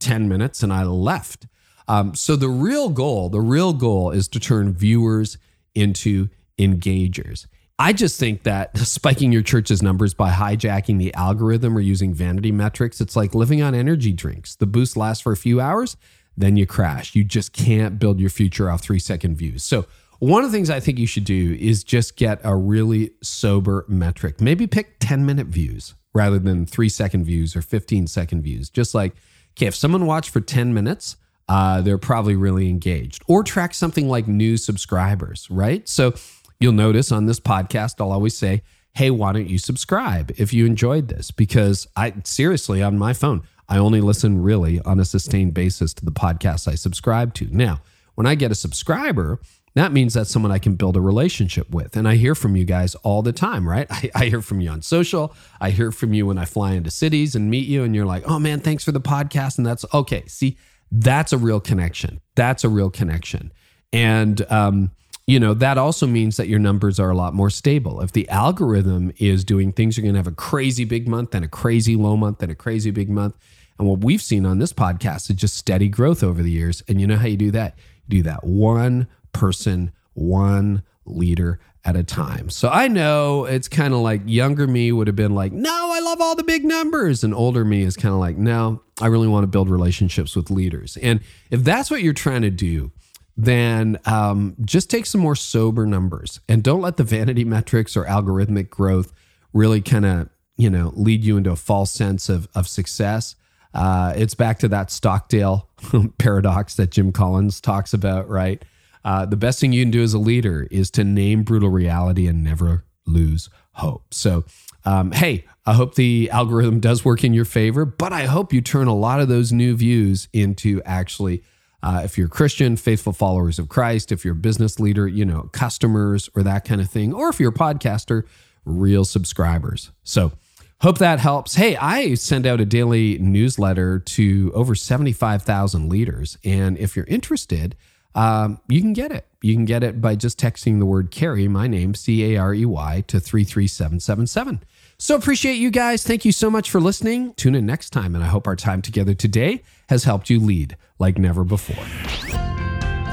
10 minutes and I left. Um, so the real goal, the real goal is to turn viewers into engagers. I just think that spiking your church's numbers by hijacking the algorithm or using vanity metrics, it's like living on energy drinks. The boost lasts for a few hours, then you crash. You just can't build your future off three second views. So, one of the things I think you should do is just get a really sober metric. Maybe pick 10 minute views rather than three second views or 15 second views. Just like, okay, if someone watched for 10 minutes, uh, they're probably really engaged. Or track something like new subscribers, right? So, You'll notice on this podcast, I'll always say, hey, why don't you subscribe if you enjoyed this? Because I seriously, on my phone, I only listen really on a sustained basis to the podcasts I subscribe to. Now, when I get a subscriber, that means that's someone I can build a relationship with. And I hear from you guys all the time, right? I, I, hear from you on social. I hear from you when I fly into cities and meet you, and you're like, oh man, thanks for the podcast. And that's okay. See, that's a real connection. That's a real connection. And um, you know, that also means that your numbers are a lot more stable. If the algorithm is doing things, you're going to have a crazy big month, then a crazy low month, then a crazy big month. And what we've seen on this podcast is just steady growth over the years. And you know how you do that? You do that one person, one leader at a time. So I know it's kind of like younger me would have been like, no, I love all the big numbers. And older me is kind of like, no, I really want to build relationships with leaders. And if that's what you're trying to do, then um, just take some more sober numbers and don't let the vanity metrics or algorithmic growth really kind of you know lead you into a false sense of of success. Uh, it's back to that Stockdale paradox that Jim Collins talks about, right? Uh, the best thing you can do as a leader is to name brutal reality and never lose hope. So, um, hey, I hope the algorithm does work in your favor, but I hope you turn a lot of those new views into actually uh, if you're Christian, faithful followers of Christ, if you're a business leader, you know, customers or that kind of thing, or if you're a podcaster, real subscribers. So, hope that helps. Hey, I send out a daily newsletter to over 75,000 leaders. And if you're interested, um, you can get it. You can get it by just texting the word Carey, my name, C A R E Y, to 33777. So appreciate you guys. Thank you so much for listening. Tune in next time, and I hope our time together today has helped you lead like never before.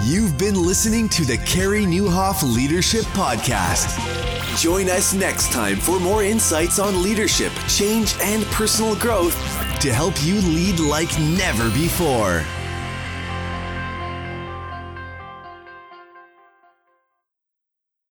You've been listening to the Carey Nieuwhof Leadership Podcast. Join us next time for more insights on leadership, change, and personal growth to help you lead like never before.